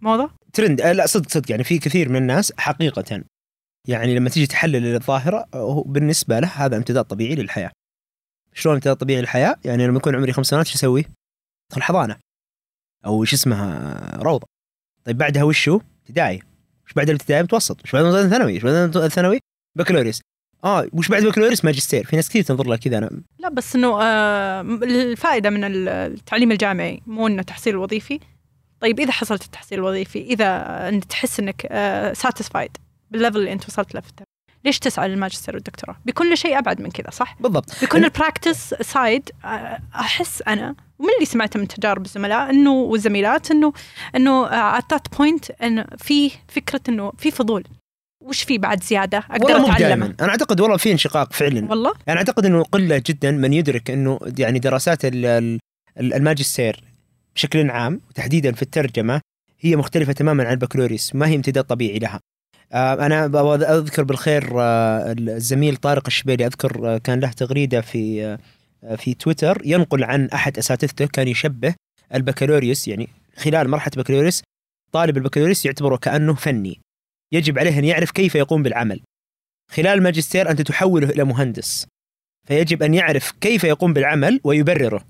موضة؟ ترند. آه، لا صدق صدق. يعني في كثير من الناس حقيقة يعني لما تيجي تحلل الظاهرة هو بالنسبة له هذا امتداد طبيعي للحياة. شلون امتداد طبيعي للحياة؟ يعني لما يكون عمري خمس سنوات شو أسوي؟ أدخل حضانة أو شو اسمها روضة. طيب بعدها وشو؟ ابتدائي. وش بعد الابتدائي متوسط؟ وش بعد الثانوي؟ وش بعد الثانوي؟ بكالوريوس. آه وش بعد البكالوريوس؟ ماجستير. في ناس كثير تنظر لها كذا أنا لا بس إنه آه، الفائدة من التعليم الجامعي مو إنه تحصيل وظيفي طيب إذا حصلت التحصيل الوظيفي إذا انت تحس إنك satisfied بال level اللي أنت وصلت له في ليش تسعى للماجستير والدكتوراه؟ بيكون له شيء أبعد من كذا صح؟ بالضبط. بيكون ال practice side أحس أنا ومن اللي سمعته من تجارب الزملاء إنه والزميلات انه إنه at that point انه في فكرة إنه في فضول. وش في بعد زيادة؟ أقدر اتعلمه دائما أنا أعتقد والله في انشقاق فعلا. والله؟ أنا أعتقد إنه قلة جدا من يدرك إنه يعني دراسات ال- ال- ال- الماجستير بشكل عام وتحديدا في الترجمة هي مختلفة تماما عن البكالوريوس ما هي امتداد طبيعي لها. أنا ب- أذكر بالخير آه، الزميل طارق الشبيلي أذكر آه، كان له تغريدة في آه، في تويتر ينقل عن أحد أساتذته كان يشبه البكالوريوس يعني خلال مرحلة البكالوريوس طالب البكالوريوس يعتبره كأنه فني. يجب عليه أن يعرف كيف يقوم بالعمل. خلال الماجستير أنت تحوله إلى مهندس. فيجب أن يعرف كيف يقوم بالعمل ويبرره.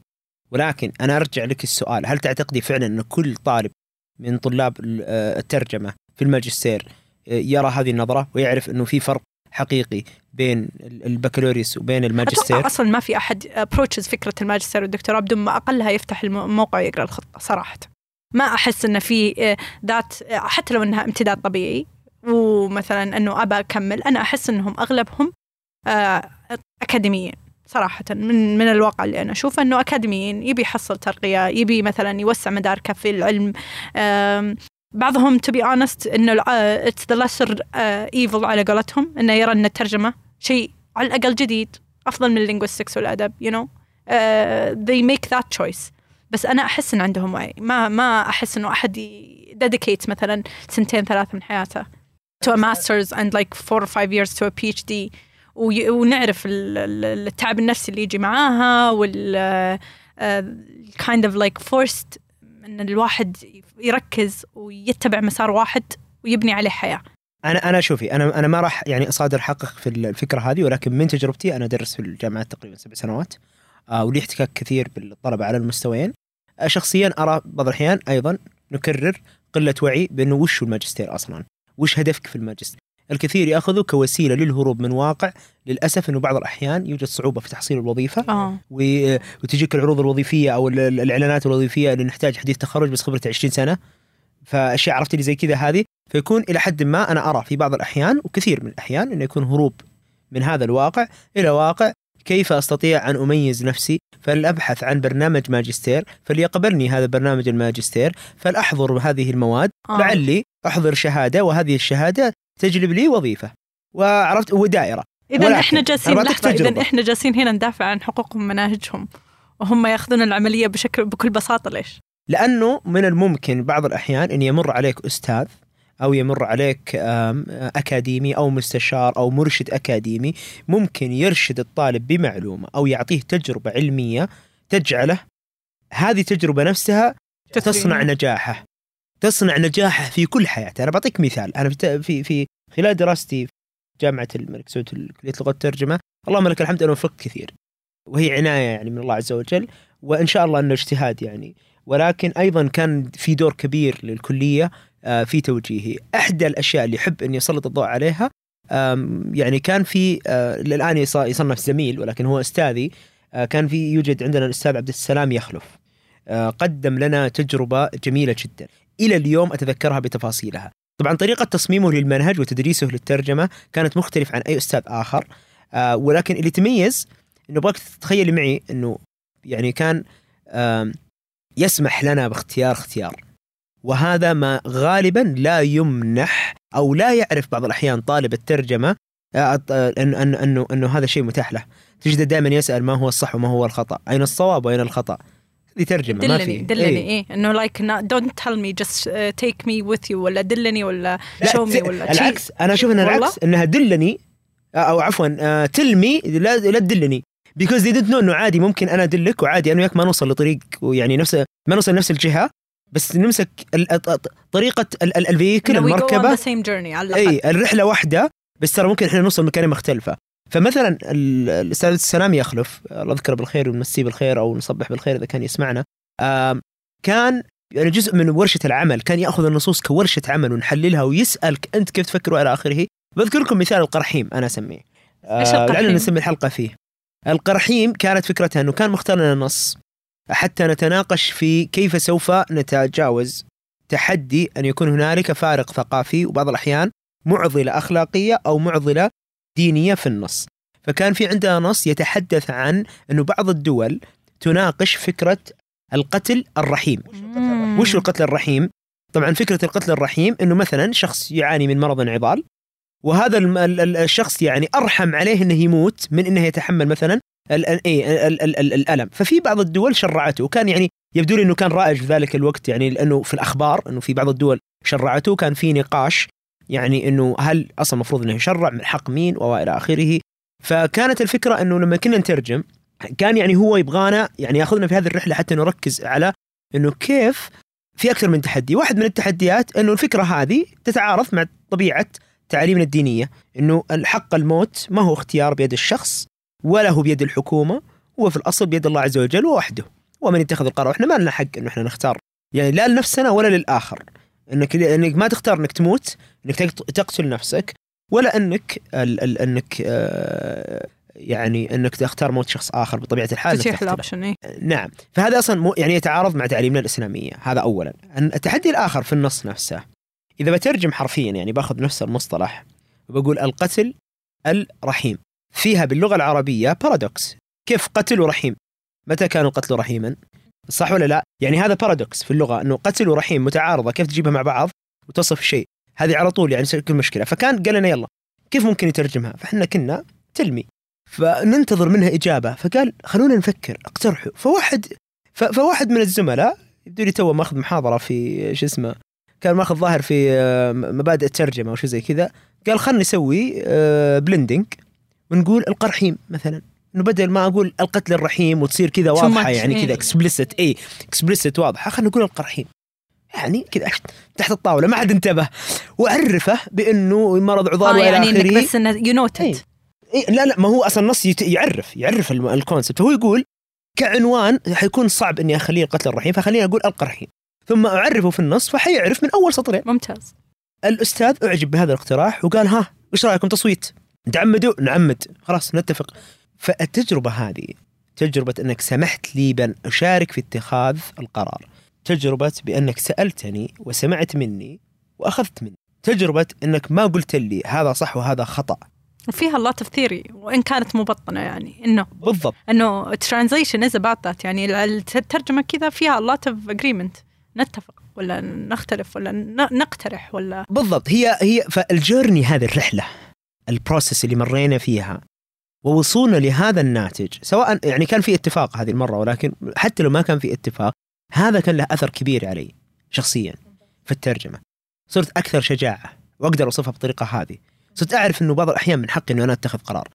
ولكن أنا أرجع لك السؤال هل تعتقدي فعلا أن كل طالب من طلاب ال- آه، الترجمة في الماجستير آه، يرى هذه النظرة ويعرف إنه في فرق حقيقي بين ال- البكالوريوس وبين الماجستير. أصلا ما في أحد approaches فكرة الماجستير والدكتوراه بدون ما أقلها يفتح الم- الموقع ويقرأ الخطة صراحة. ما أحس انه في آه، ذات آه، حتى لو إنها امتداد طبيعي ومثلا إنه أبى أكمل أنا أحس إنهم أغلبهم آه، أكاديميين صراحة من من الواقع اللي أنا أشوفه إنه أكاديميين يبي يحصل ترقية يبي مثلا يوسع مداركه في العلم بعضهم to be honest إنه ال- آه، it's the lesser آه، evil على قولتهم إنه يرى إن الترجمة شيء على الأقل جديد أفضل من اللينغويستكس والأدب you know uh, they make that choice. بس أنا أحس إن عندهم وعي ما ما أحس إنه أحد dedicate مثلا سنتين ثلاث من حياته to a master's and like four or five years to a PhD وي- ونعرف ال- ال- التعب النفسي اللي يجي معاها وال آه، kind of like forced إن الواحد يركز ويتبع مسار واحد ويبني عليه حياة. أنا أنا شوفي أنا أنا ما راح يعني أصادر حقق في الفكرة هذه ولكن من تجربتي أنا أدرس في الجامعات تقريبا سبع سنوات آه ولي احتكاك كثير بالطلبة على المستويين. آه شخصيا أرى بعض الأحيان أيضا نكرر قلة وعي بانه وش الماجستير أصلا؟ وش هدفك في الماجستير؟ الكثير ياخذه كوسيلة للهروب من واقع. للأسف إنه بعض الأحيان يوجد صعوبة في تحصيل الوظيفة. و- وتجيك العروض الوظيفية أو ال- ال- الإعلانات الوظيفية اللي نحتاج حديث تخرج بس خبرته 20 سنة. فأشياء عرفت اللي زي كذا هذه. فيكون إلى حد ما أنا أرى في بعض الأحيان وكثير من الأحيان إنه يكون هروب من هذا الواقع إلى واقع كيف أستطيع أن أميز نفسي. فلأبحث عن برنامج ماجستير فليقبلني هذا برنامج الماجستير فلأحضر هذه المواد. آه. لعلي أحضر شهادة وهذه الشهادة تجلب لي وظيفة وعرفت ودائرة اذا إحنا جالسين اذا. إحنا جالسين هنا ندافع عن حقوقهم ومناهجهم وهم يأخذون العملية بشكل بكل بساطة ليش؟ لأنه من الممكن بعض الأحيان إن يمر عليك أستاذ أو يمر عليك أكاديمي أو مستشار أو مرشد أكاديمي ممكن يرشد الطالب بمعلومة أو يعطيه تجربة علمية تجعله هذه التجربة نفسها تصنع نجاحه تصنع نجاحه في كل حياته. أنا بعطيك مثال. أنا في في, خلال دراستي في جامعة الملك سعود كلية لغة الترجمة اللهم لك الحمد أنا وفقت كثير. وهي عناية يعني من الله عز وجل وإن شاء الله انه اجتهاد يعني. ولكن أيضا كان في دور كبير للكلية آه، في توجيهي. إحدى الأشياء اللي يحب اني اسلط الضوء عليها يعني كان في آه، الان يص- يصنف زميل ولكن هو أستاذي آه، كان في يوجد عندنا الأستاذ عبد السلام يخلف. آه، قدم لنا تجربة جميلة جدا. إلى اليوم أتذكرها بتفاصيلها. طبعا طريقة تصميمه للمنهج وتدريسه للترجمة كانت مختلف عن أي أستاذ آخر آه، ولكن اللي تميز إنه ابغاك تتخيلي معي إنه يعني كان آم، يسمح لنا باختيار اختيار. وهذا ما غالبا لا يمنح أو لا يعرف بعض الأحيان طالب الترجمة آه، آه، انه انه انه إنه هذا شيء متاح له. تجده دائما يسأل ما هو الصح وما هو الخطأ. أين الصواب وأين الخطأ؟ هذه ترجمه ما في دلني دلني إيه. إنه like don't tell me just take me with you ولا دلني ولا لا show me ولا العكس أنا أشوف والله؟ العكس إنها دلني آه، أو عفوا تلمي لا لا تدلني بيكوز they didn't know إنه عادي ممكن أنا أدلك وعادي أنا وياك ما نوصل لطريق ويعني نفس ما نوصل لنفس الجهة بس نمسك طريقة ال- ال- الفيكل انه we go on المركبة. اي الرحلة واحدة بس ترى ممكن إحنا نوصل مكانين مختلفة فمثلا ال- الاستاذ السلام يخلف الله يذكره بالخير ونمسيه بالخير أو نصبح بالخير إذا كان يسمعنا كان يعني جزء من ورشة العمل كان يأخذ النصوص كورشة عمل ونحللها ويسألك أنت كيف تفكر وإلى آخره. بذكر لكم مثال القرحيم أنا أسميه. آه، القرحيم؟ لعلنا نسمي الحلقة فيه. القرحيم كانت فكرتها إنه كان مختار لنا نص حتى نتناقش في كيف سوف نتجاوز تحدي أن يكون هنالك فارق ثقافي وبعض الأحيان معضلة أخلاقية أو معضلة دينية في النص. فكان في عندنا نص يتحدث عن إنه بعض الدول تناقش فكرة القتل الرحيم. وش القتل الرحيم؟ طبعا فكرة القتل الرحيم إنه مثلا شخص يعاني من مرض عضال وهذا الشخص يعني أرحم عليه إنه يموت من إنه يتحمل مثلا إيه ال- ال- ال- الألم، ففي بعض الدول شرعته وكان يعني يبدو لي إنه كان رائج في ذلك الوقت يعني لأنه في الأخبار إنه في بعض الدول شرعته كان في نقاش يعني إنه هل أصلا المفروض إنه يشرع من حق مين وإلى آخره. فكانت الفكرة إنه لما كنا نترجم كان يعني هو يبغانا يعني يأخذنا في هذه الرحلة حتى نركز على إنه كيف في أكثر من تحدي، واحد من التحديات إنه الفكرة هذه تتعارض مع طبيعة تعاليمنا الدينية، إنه الحق الموت ما هو اختيار بيد الشخص ولا هو بيد الحكومة، هو في الأصل بيد الله عز وجل وحده، ومن يتخذ القرار، إحنا ما لنا حق إنه إحنا نختار يعني لا لنفسنا ولا للآخر، إنك إنك ما تختار إنك تموت، إنك تقت- تقتل نفسك، ولا إنك ال ال إنك آه يعني إنك تختار موت شخص آخر بطبيعة الحال تتيح. الاوبشن إيه. نعم. فهذا أصلا مو يعني يتعارض مع تعاليمنا الإسلامية هذا اولا. التحدي الآخر في النص نفسه إذا بترجم حرفيا يعني باخذ نفس المصطلح وبقول القتل الرحيم. فيها باللغة العربية paradox كيف قتل ورحيم متى كان القتل رحيما؟ صح ولا لا؟ يعني هذا paradox في اللغة إنه قتل ورحيم متعارضة كيف تجيبها مع بعض؟ وتصف شيء. هذه على طول يعني تكون مشكلة. فكان قال لنا يلا كيف ممكن يترجمها؟ فإحنا كنا tell me. فننتظر منها إجابة. فقال خلونا نفكر اقترحوا. فواحد فواحد من الزملاء يبدو لي تو ماخذ محاضرة في شو اسمه كان ماخذ ظاهر في آه، مبادئ الترجمة أو شيء زي كذا. قال خلنا نسوي blending ونقول القرحيم مثلا. إنه بدل ما أقول القتل الرحيم وتصير كذا واضحة يعني كذا. explicit اي explicit واضحة. خلينا نقول القرحيم يعني كذا تحت الطاولة ما حد انتبه. وأعرفه بإنه مرض عضال وإلى يعني إنك بس إنه يو إيه. إيه لا لا ما هو أصلا النص يعرف يعرف الكونسبت فهو يقول كعنوان حيكون صعب إني أخليه القتل الرحيم فخليني أقول القرحيم ثم أعرفه في النص فحيعرف من أول سطرين. ممتاز. الأستاذ أعجب بهذا الاقتراح وقال ها إيش رأيكم تصويت؟ نعمدوا نعمد. خلاص نتفق. فالتجربة هذه تجربة أنك سمحت لي بأن أشارك في اتخاذ القرار. تجربة بأنك سألتني وسمعت مني وأخذت مني. تجربة أنك ما قلت لي هذا صح وهذا خطأ. وفيها of theory وإن كانت مبطنة يعني إنه بالضبط. إنه translation is about that يعني الترجمة كذا فيها lot of agreement. نتفق ولا نختلف ولا نقترح ولا بالضبط. هي هي فالجيرني هذه الرحلة البروسيس اللي مرينا فيها. ووصولنا لهذا الناتج سواء يعني كان في اتفاق هذه المرة ولكن حتى لو ما كان في اتفاق هذا كان له أثر كبير علي شخصيا في الترجمة. صرت أكثر شجاعة وأقدر أوصفها بالطريقة هذه. صرت أعرف إنه بعض الأحيان من حقي إنه أنا أتخذ قرار.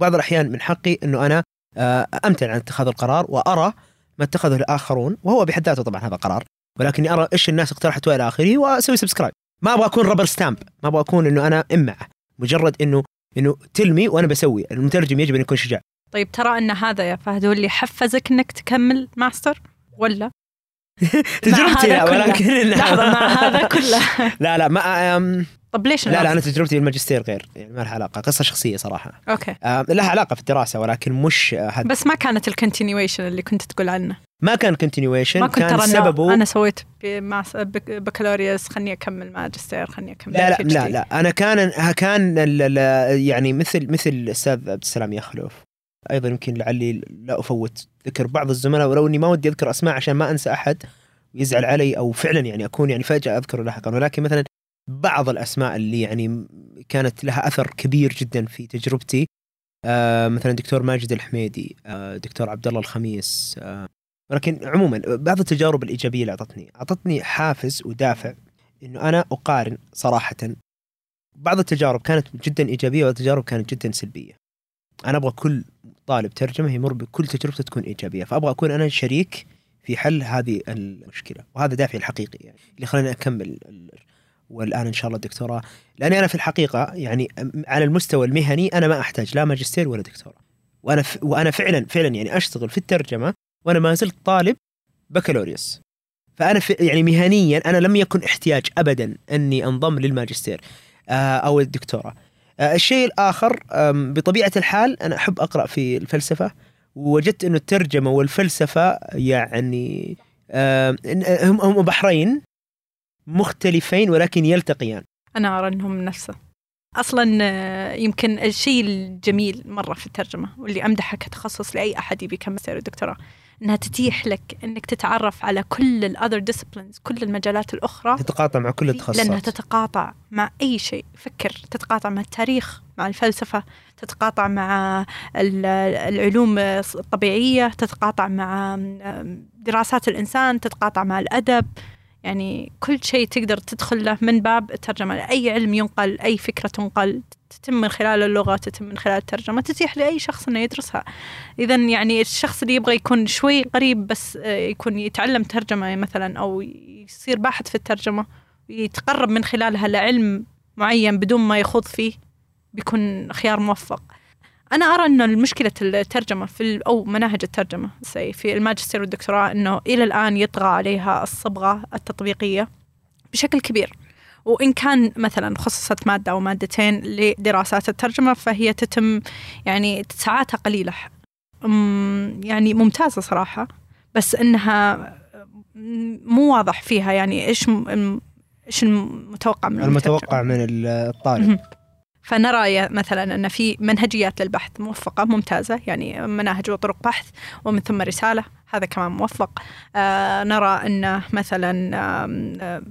بعض الأحيان من حقي إنه أنا آه، امتنع عن اتخاذ القرار وأرى ما اتخذه الآخرون وهو بحد ذاته طبعا هذا قرار ولكني أرى إيش الناس اقترحت والى آخره وأسوي subscribe ما أبغى أكون rubber stamp ما أبغى أكون إنه أنا إمعة. مجرد إنه إنه tell me وأنا بسوي. المترجم يجب أن يكون شجاع. طيب ترى أن هذا يا فهد هو اللي حفزك إنك تكمل ماستر؟ ولا؟ تجربتي لا. ولكن لحظة مع هذا كله. لا لا ما أم طب ليش لا لا؟ أنا تجربتي بالماجستير غير يعني ما لها علاقة. قصة شخصية صراحة. أوكي. لها علاقة في الدراسة ولكن مش آه، هد... بس ما كانت ال continuation اللي كنت تقول عنه. ما كان continuation ما كنت كان ترى سببه أنا سويت بكالوريوس خلني أكمل ماجستير خلني أكمل لا لا. لا لا. أنا كان كان يعني مثل مثل الاستاذ عبد السلام يخلف أيضا يمكن لعلي لا أفوت ذكر بعض الزملاء ولو إني ما ودي أذكر أسماء عشان ما أنسى أحد ويزعل علي أو فعلا يعني أكون يعني فجأة أذكره لاحقا. ولكن مثلا بعض الأسماء اللي يعني كانت لها أثر كبير جدا في تجربتي آه مثلا دكتور ماجد الحميدي آه دكتور عبد الله الخميس آه ولكن عموما بعض التجارب الإيجابية اللي أعطتني أعطتني حافز ودافع إنه أنا أقارن صراحة بعض التجارب كانت جدا إيجابية والتجارب كانت جدا سلبية. أنا أبغى كل طالب ترجمة يمر بكل تجربته تكون إيجابية، فأبغى أكون أنا شريك في حل هذه المشكلة، وهذا دافعي الحقيقي يعني اللي خلاني أكمل ال- والآن إن شاء الله الدكتوراه، لأني أنا في الحقيقة يعني على المستوى المهني أنا ما أحتاج لا ماجستير ولا دكتوراه. وأنا ف... وأنا فعلا فعلا يعني أشتغل في الترجمة وأنا ما زلت طالب بكالوريوس. فأنا في يعني مهنيا أنا لم يكن احتياج ابدا أني أنضم للماجستير آه، أو الدكتوراه. آه، الشيء الآخر بطبيعة الحال أنا أحب أقرأ في الفلسفة ووجدت إنه الترجمة والفلسفة يعني هم هم بحرين مختلفين ولكن يلتقيان. أنا أرى أنهم نفسه أصلا آه، يمكن الشيء الجميل مرة في الترجمة واللي امدحه كتخصص لأي أحد يبي يكمل ودكتوراه إنها تتيح لك إنك تتعرف على كل الاذر ديسبلينز كل المجالات الأخرى. تتقاطع مع كل لانها التخصصات. تتقاطع مع أي شيء. فكر تتقاطع مع التاريخ مع الفلسفة تتقاطع مع ال- العلوم الطبيعية تتقاطع مع دراسات الإنسان تتقاطع مع الأدب. يعني كل شيء تقدر تدخل له من باب الترجمة. أي علم ينقل أي فكرة تنقل. تتم من خلال اللغة تتم من خلال الترجمة تتيح لأي شخص إنه يدرسها. اذا يعني الشخص اللي يبغى يكون شوي قريب بس آه، يكون يتعلم ترجمة مثلا أو يصير باحث في الترجمة يتقرب من خلالها لعلم معين بدون ما يخوض فيه بيكون خيار موفق. أنا أرى أن المشكلة الترجمة في أو مناهج الترجمة في الماجستير والدكتوراه أنه إلى الآن يطغى عليها الصبغة التطبيقية بشكل كبير. وإن كان مثلا خصصت مادة أو مادتين لدراسات الترجمة فهي تتم يعني ساعاتها قليلة يعني ممتازة صراحة بس إنها مو واضح فيها يعني إيش إيش المتوقع من. المتوقع من الطالب. فنرى مثلا أن في منهجيات للبحث موفقة ممتازة يعني مناهج وطرق بحث ومن ثم رسالة هذا كمان موفق. آه نرى أن مثلا آه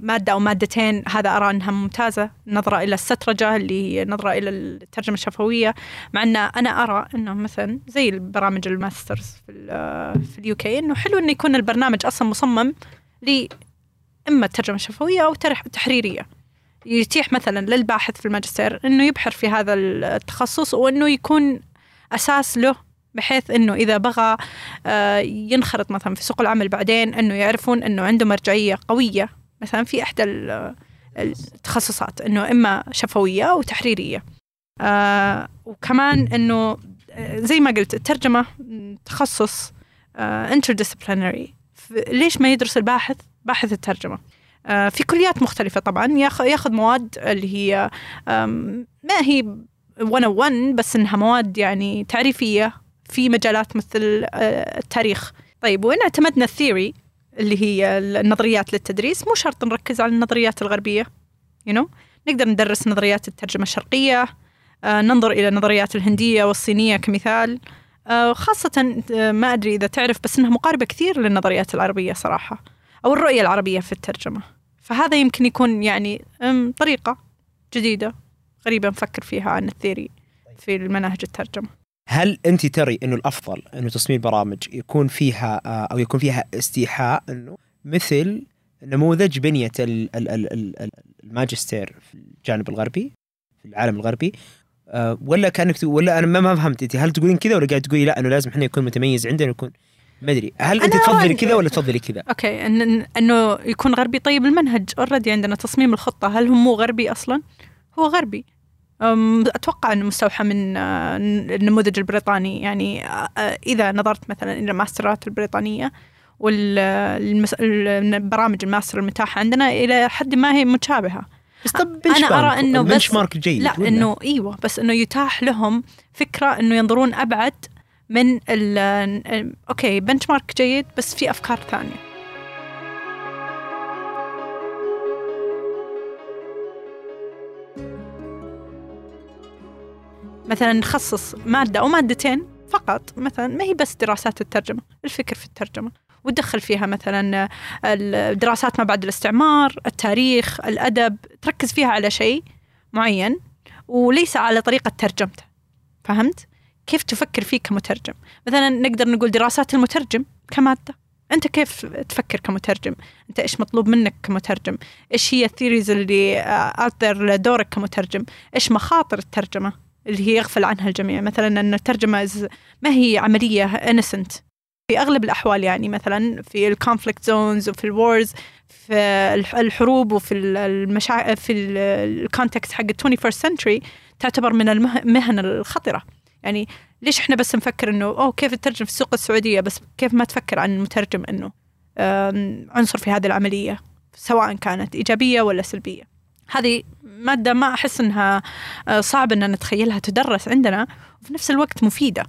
مادة أو مادتين هذا أرى أنها ممتازة نظرة إلى السترجة اللي هي نظرة إلى الترجمة الشفوية مع أن أنا أرى انه مثلا زي البرامج ال masters في ال- في ال UK إنه حلو انه يكون البرنامج أصلا مصمم ل اما الترجمة الشفوية أو ترح- تحريرية. يتيح مثلا للباحث في الماجستير إنه يبحر في هذا التخصص وإنه يكون أساس له بحيث إنه إذا بغى آه، ينخرط مثلا في سوق العمل بعدين إنه يعرفون إنه عنده مرجعية قوية مثلا في إحدى ال- التخصصات إنه إما شفوية أو تحريرية. آه، وكمان إنه آه، زي ما قلت الترجمة تخصص interdisciplinary ليش ما يدرس الباحث؟ باحث الترجمة. في كليات مختلفة طبعا. ياخ- ياخذ مواد اللي هي ما هي 101 بس إنها مواد يعني تعريفية في مجالات مثل آه، التاريخ. طيب وإن اعتمدنا ال theory اللي هي النظريات للتدريس؟ مو شرط نركز على النظريات الغربية you know? نقدر ندرس نظريات الترجمة الشرقية آه، ننظر إلى النظريات الهندية والصينية كمثال. آه، خاصة آه، ما أدري إذا تعرف بس إنها مقاربة كثير للنظريات العربية صراحة. أو الرؤية العربية في الترجمة. فهذا يمكن يكون يعني طريقة جديدة غريبة نفكر فيها عن الثيري في المناهج الترجمة. هل أنت تري أنه الأفضل أنه تصميم برامج يكون فيها أو يكون فيها استيحاء أنه مثل نموذج بنية ال- ال- ال- ال- ال- الماجستير في الجانب الغربي في العالم الغربي؟ آه، ولا كأنك ولا أنا ما ما فهمت أنت. هل تقولين كذا ولا قاعد تقولي لا أنه لازم إحنا يكون متميز عندنا يكون ما أدري هل أنت تفضلي كذا ولا تفضلي كذا؟ okay إن إنه يكون غربي طيب المنهج already عندنا تصميم الخطة هل هو مو غربي أصلا؟ هو غربي أم، أتوقع أنه مستوحى من آه، النموذج البريطاني يعني آه، آه، إذا نظرت مثلا إلى الماسترات البريطانية والبرامج الماستر المتاحة عندنا إلى حد ما هي متشابهة بس طب أنا أرى إنه بس- benchmark جيد لا؟ إنه إيوه بس إنه يتاح لهم فكرة إنه ينظرون أبعد من ال okay benchmark جيد بس في أفكار ثانية. مثلا نخصص مادة أو مادتين فقط. مثلا ما هي بس دراسات الترجمة الفكر في الترجمة. وتدخل فيها مثلا الدراسات ما بعد الاستعمار التاريخ الأدب. تركز فيها على شيء معين وليس على طريقة ترجمته. فهمت؟ كيف تفكر فيه كمترجم؟ مثلا نقدر نقول دراسات المترجم كمادة. أنت كيف تفكر كمترجم؟ أنت إيش مطلوب منك كمترجم؟ إيش هي الثيريز اللي أعطر لدورك كمترجم؟ إيش مخاطر الترجمة اللي هي يغفل عنها الجميع؟ مثلا أن الترجمة is- ما هي عملية innocent. في أغلب الأحوال يعني مثلا في ال conflict zones وفي ال wars في الح- الحروب وفي ال- المشا... في ال context حق ال 21st century تعتبر من المه- المهن الخطرة. يعني ليش إحنا بس نفكر إنه أوه كيف تترجم في السوق السعودية؟ بس كيف ما تفكر عن المترجم إنه عنصر في هذه العملية سواء كانت إيجابية ولا سلبية. هذه مادة ما أحس أنها آه، صعب أن نتخيلها تدرس عندنا وفي نفس الوقت مفيدة.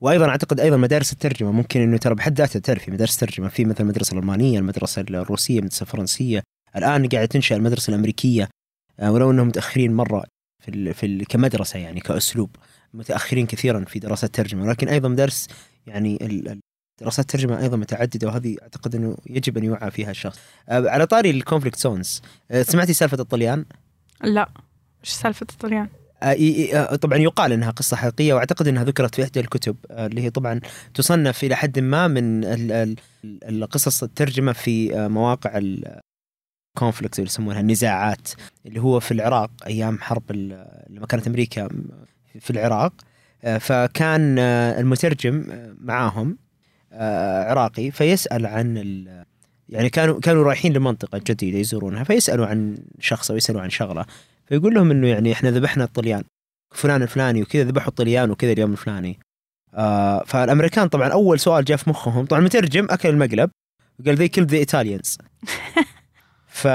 وأيضا أعتقد أيضا مدارس الترجمة ممكن إنه ترى بحد ذاتها تعرف في مدارس ترجمه في مثلا المدرسة الألمانية المدرسة الروسية المدرسة الفرنسية. الآن قاعدة تنشأ المدرسة الأمريكية آه، ولو إنهم متأخرين مرة في في كمدرسة يعني كأسلوب. متأخرين كثيرا في دراسه الترجمة ولكن أيضا مدارس يعني دراسات الترجمة أيضا متعددة وهذه أعتقد إنه يجب أن يوعى فيها الشخص. على طاري ال conflict zones سمعتي سالفة الطليان؟ لا إيش سالفة الطليان ي- آه، طبعا يقال إنها قصة حقيقية وأعتقد إنها ذكرت في إحدى الكتب اللي هي طبعا تصنف إلى حد ما من ال- ال- القصص الترجمة في مواقع الكونفليكت اللي يسمونها النزاعات اللي هو في العراق أيام حرب لما كانت أمريكا في العراق آه، فكان آه، المترجم آه، معاهم عراقي فيسأل عن يعني كانوا كانوا رايحين لمنطقة جديدة يزورونها فيسألوا عن شخص أو يسألوا عن شغلة فيقول لهم إنه يعني إحنا ذبحنا الطليان فلان الفلاني وكذا ذبحوا الطليان وكذا اليوم الفلاني. آه فالأمريكان طبعا أول سؤال جاء في مخهم طبعا المترجم أكل المقلب وقال they killed the Italians ف.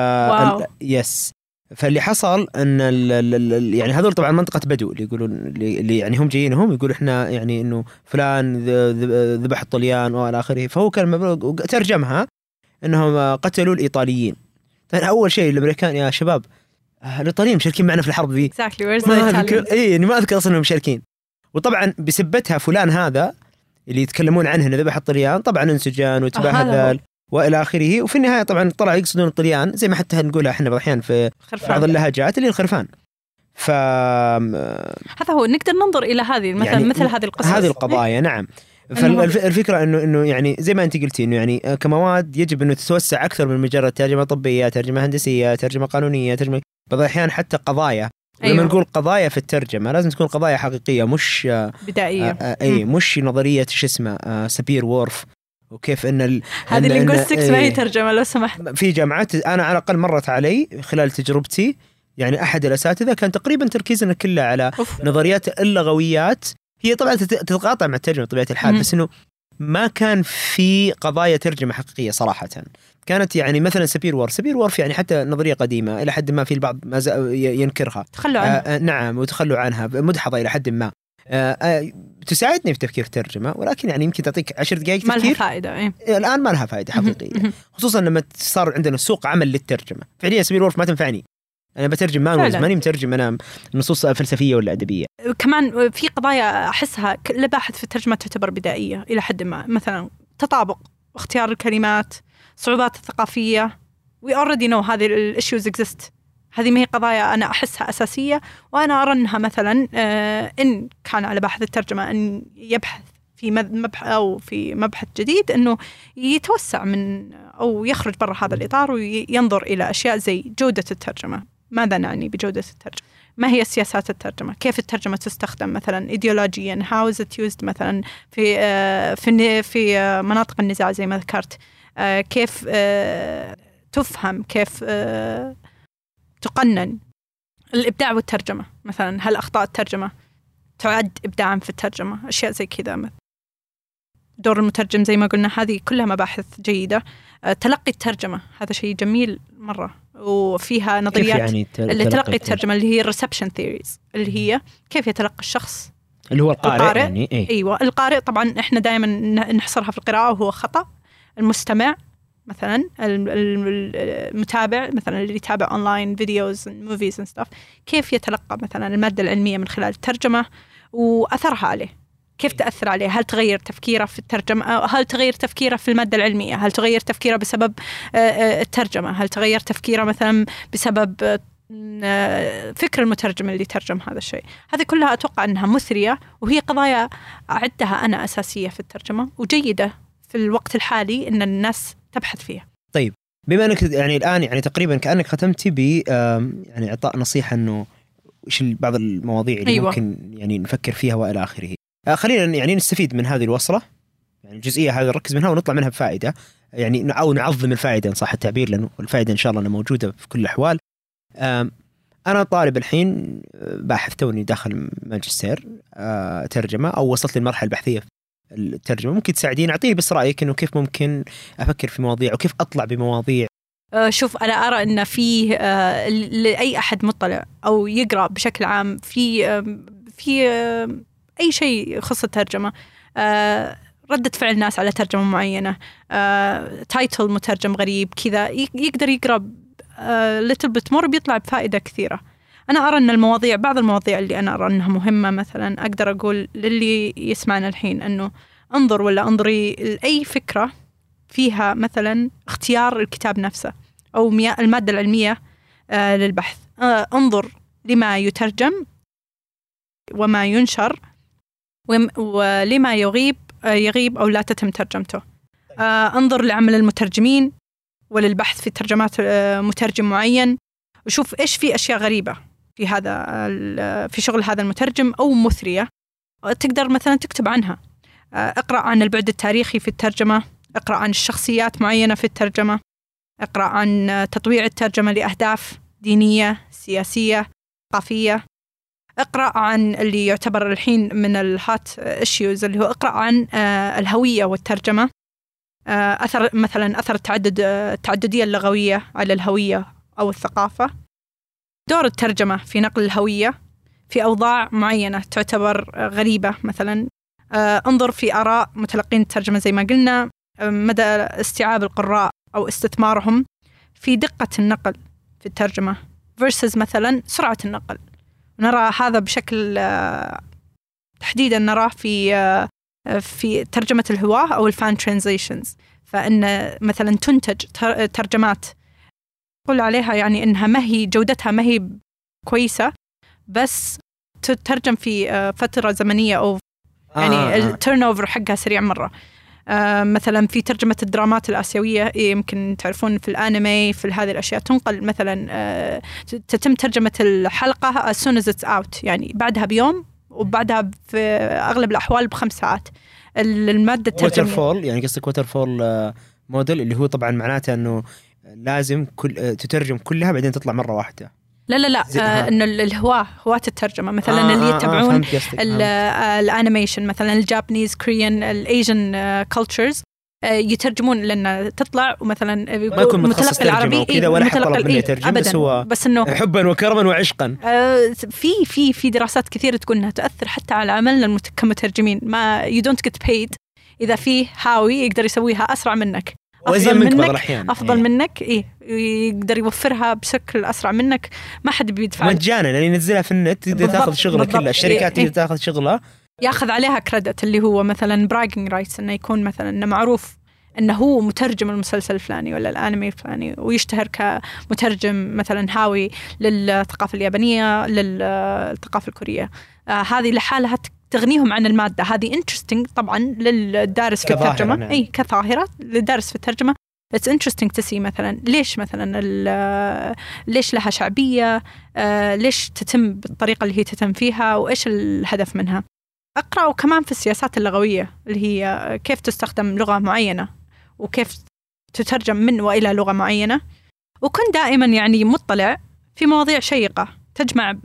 yes فاللي حصل أن ال ال ال يعني هذول طبعا منطقة بدو اللي يقولون اللي يعني هم جايين هم يقولوا إحنا يعني إنه فلان ذبح الطليان وإلى آخره. فهو كان مبلغ ترجمها إنهم قتلوا الإيطاليين. طيب أول شيء الأمريكان يا شباب آه، الإيطاليين مشاركين معنا في الحرب ذي. Exactly ما اذكر اي يعني ما أذكر أصلا إنهم مشاركين. وطبعا بسبتها فلان هذا اللي يتكلمون عنه إنه ذبح الطليان طبعا انسجان هذا هو. وتبهدل وإلى آخره. وفي النهاية طبعا طلع يقصدون الطليان زي ما حتى نقولها إحنا بعض الاحيان في بعض خرفان اللهجات اللي الخرفان. ف هذا هو نقدر ننظر إلى هذه مثلا يعني مثل هذه القصص. هذه القضايا نعم. فالفكرة انه إنه يعني زي ما أنت قلتي إنه يعني كمواد يجب إنه تتوسع أكثر من مجرد ترجمة طبية، ترجمة هندسية، ترجمة قانونية، ترجمه بعض الأحيان حتى قضايا. أيوة. لما نقول قضايا في الترجمة لازم تكون قضايا حقيقية مش آه بدائية آه اي مش نظرية شو اسمه آه Sapir Whorf. وكيف إن ال... هذه ال linguistics ما هي إيه. ترجمة لو سمحت. في جامعات أنا على الأقل مرت علي خلال تجربتي يعني أحد الأساتذة كان تقريبا تركيزنا كله على أوف. نظريات اللغويات. هي طبعا تت- تتقاطع مع الترجمة بطبيعة الحال. بس إنه ما كان في قضايا ترجمة حقيقية صراحة. كانت يعني مثلا Sapir Whorf Sapir Whorf يعني حتى نظرية قديمة إلى حد ما في البعض ما ينكرها. تخلوا آه عنه آه نعم وتخلوا عنها مدحضة إلى حد ما. آه آه تساعدني في تفكير الترجمه ولكن يعني يمكن تعطيك عشر دقائق ما لها تفكير. فائدة إيه. الآن ما لها فائدة حقيقية. خصوصا لما صار عندنا سوق عمل للترجمة. فعليا Sapir Whorf ما تنفعني. أنا بترجم manuals. ماني مترجم أنا نصوص فلسفية ولا أدبية. كمان في قضايا أحسها لباحث في الترجمة تعتبر بدائية إلى حد ما. مثلا تطابق اختيار الكلمات صعوبات الثقافية. We already know هذه ال issues exist. هذه ما هي قضايا أنا أحسها أساسية وأنا أرى أنها مثلا آه، إن كان على باحث الترجمة أن يبحث في مب- مبحث أو في مبحث جديد إنه يتوسع من أو يخرج برا هذا الإطار وينظر إلى أشياء زي جودة الترجمة ماذا نعني بجودة الترجمة ما هي سياسات الترجمة؟ كيف الترجمة تستخدم مثلا ايديولوجيا؟ how is it used مثلا في آه، في في آه، مناطق النزاع زي ما ذكرت؟ كيف تفهم؟ كيف تقنن؟ الإبداع والترجمة مثلا هل اخطاء الترجمة. تعد ابداعا في الترجمة أشياء زي كذا. دور المترجم زي ما قلنا هذه كلها مباحث جيدة. آه، تلقي الترجمة هذا شيء جميل مرة. وفيها كيف نظريات يعني تل- اللي تلقي الترجمة؟ الترجمة اللي هي ال reception theories اللي هي كيف يتلقى الشخص. اللي هو القارئ, القارئ. يعني اي أيوه. القارئ طبعا إحنا دائما نحصرها في القراءة وهو خطأ. المستمع مثلا ال- ال- المتابع مثلا اللي يتابع online videos movies and stuff كيف يتلقى مثلا المادة العلمية من خلال الترجمة وأثرها عليه كيف تأثر عليه؟ هل تغير تفكيره في الترجمة؟ أو هل تغير تفكيره في المادة العلمية؟ هل تغير تفكيره بسبب آه، آه، الترجمة؟ هل تغير تفكيره مثلا بسبب آه، فكر المترجم اللي ترجم هذا الشيء؟ هذه كلها أتوقع إنها مثرية وهي قضايا أعدها أنا أساسية في الترجمة وجيدة في الوقت الحالي إن الناس تبحث فيها. بما أنك يعني الآن يعني تقريبا كأنك ختمتي ب يعني إعطاء نصيحة إنه إيش بعض المواضيع اللي أيوة. ممكن يعني نفكر فيها وإلى آخره. آه، خلينا يعني نستفيد من هذه الوصلة يعني الجزئية هذه نركز منها ونطلع منها بفائدة يعني أو نعظم الفائدة إن صح التعبير لأنه الفائدة إن شاء الله موجودة في كل الأحوال. أنا طالب الحين آه، باحث توني داخل ماجستير آه، ترجمة أو وصلت للمرحلة البحثية الترجمة. ممكن تساعدين أعطيني بس رأيك إنه كيف ممكن أفكر في مواضيع وكيف أطلع بمواضيع. آه، شوف أنا أرى إن في آه، لأي أحد مطلع أو يقرأ بشكل عام في في أي شيء يخص الترجمة. آه، ردة فعل ناس على ترجمة معينة. title مترجم غريب كذا يقدر يقرأ little bit more بيطلع بفائدة كثيرة. أنا أرى أن المواضيع بعض المواضيع اللي أنا أرى أنها مهمة مثلا أقدر أقول للي يسمعنا الحين أنه انظر ولا أنظري لأي فكرة فيها مثلا اختيار الكتاب نفسه أو المادة العلمية آه، للبحث. آه، انظر لما يترجم وما ينشر ولما يغيب آه، يغيب أو لا تتم ترجمته. انظر لعمل المترجمين وللبحث في ترجمات مترجم معين. وشوف إيش في أشياء غريبة. في هذا في شغل هذا المترجم أو مثرية تقدر مثلا تكتب عنها. آه، اقرأ عن البعد التاريخي في الترجمة اقرأ عن الشخصيات معينة في الترجمة اقرأ عن تطويع الترجمة لأهداف دينية سياسية ثقافية. اقرأ عن اللي يعتبر الحين من الهات ايشيوز اللي هو اقرأ عن آه، الهوية والترجمة. آه، أثر مثلا أثر التعدد التعددية اللغوية على الهوية أو الثقافة. دور الترجمة في نقل الهوية في أوضاع معينة تعتبر غريبة مثلا. آه، انظر في آراء متلقين الترجمة زي ما قلنا آه، مدى استيعاب القراء أو استثمارهم في دقة النقل في الترجمة versus مثلا سرعة النقل. نرى هذا بشكل آه، تحديدا نراه في في ترجمة الهواة أو الفان ترانزيشنز. فإن مثلا تنتج تر- ترجمات قل عليها يعني إنها ما هي جودتها ما هي كويسة بس تترجم في آه، فترة زمنية أو يعني آه، آه. ال turnover حقها سريع مرة آه مثلا في ترجمة الدرامات الآسيوية إيه، يمكن تعرفون في الأنمي في هذه الأشياء تنقل مثلا آه تتم ترجمة الحلقة as soon as it's out يعني بعدها بيوم وبعدها في أغلب الأحوال بخمس ساعات ال- المادة water الترجميه fall يعني قصدك waterfall model اللي هو طبعا معناته إنه لازم كل آه، تترجم كلها بعدين تطلع مرة واحدة لا لا لا آه. إنه ال- الهواه هواة الترجمه مثلا آه، اللي آه، آه، يتبعون. آه، ال animation مثلا ال Japanese Korean ال Asian cultures يترجمون لأن تطلع ومثلا ما يكون متخصص العربي إيه، ولا حد المتلقي طلب منه إيه، يترجم، أبداً. بس هو- بس إنه حبا وكرما وعشقا في في في دراسات كثيرة تقول إنها تأثر حتى على عملنا كمترجمين ما you don't get paid إذا في هاوي يقدر يسويها أسرع منك أفضل منك بعض الأحيان. أفضل إيه. منك إيه يقدر يوفرها بشكل أسرع منك. ما حد بيدفع مجانا يعني ينزلها في النت تقدر تاخذ شغله بالضبط. كله الشركات إيه، تقدر تاخذ شغله ياخذ عليها credit اللي هو مثلا bragging rights إنه يكون مثلا إنه معروف إنه هو مترجم المسلسل الفلاني ولا الأنمي الفلاني ويشتهر كمترجم مثلا هاوي للثقافة اليابانية للثقافة الكورية. آه هذه لحالها تغنيهم عن المادة. هذه interesting طبعا للدارس في الترجمة. نعم. إي كظاهرة للدارس في الترجمة. it's interesting to see مثلا ليش مثلا ليش لها شعبية آه ليش تتم بالطريقة اللي هي تتم فيها وإيش الهدف منها. اقرا وكمان في السياسات اللغوية اللي هي كيف تستخدم لغة معينة وكيف تترجم من وإلى لغة معينة. وكن دائما يعني مطلع في مواضيع شيقة تجمع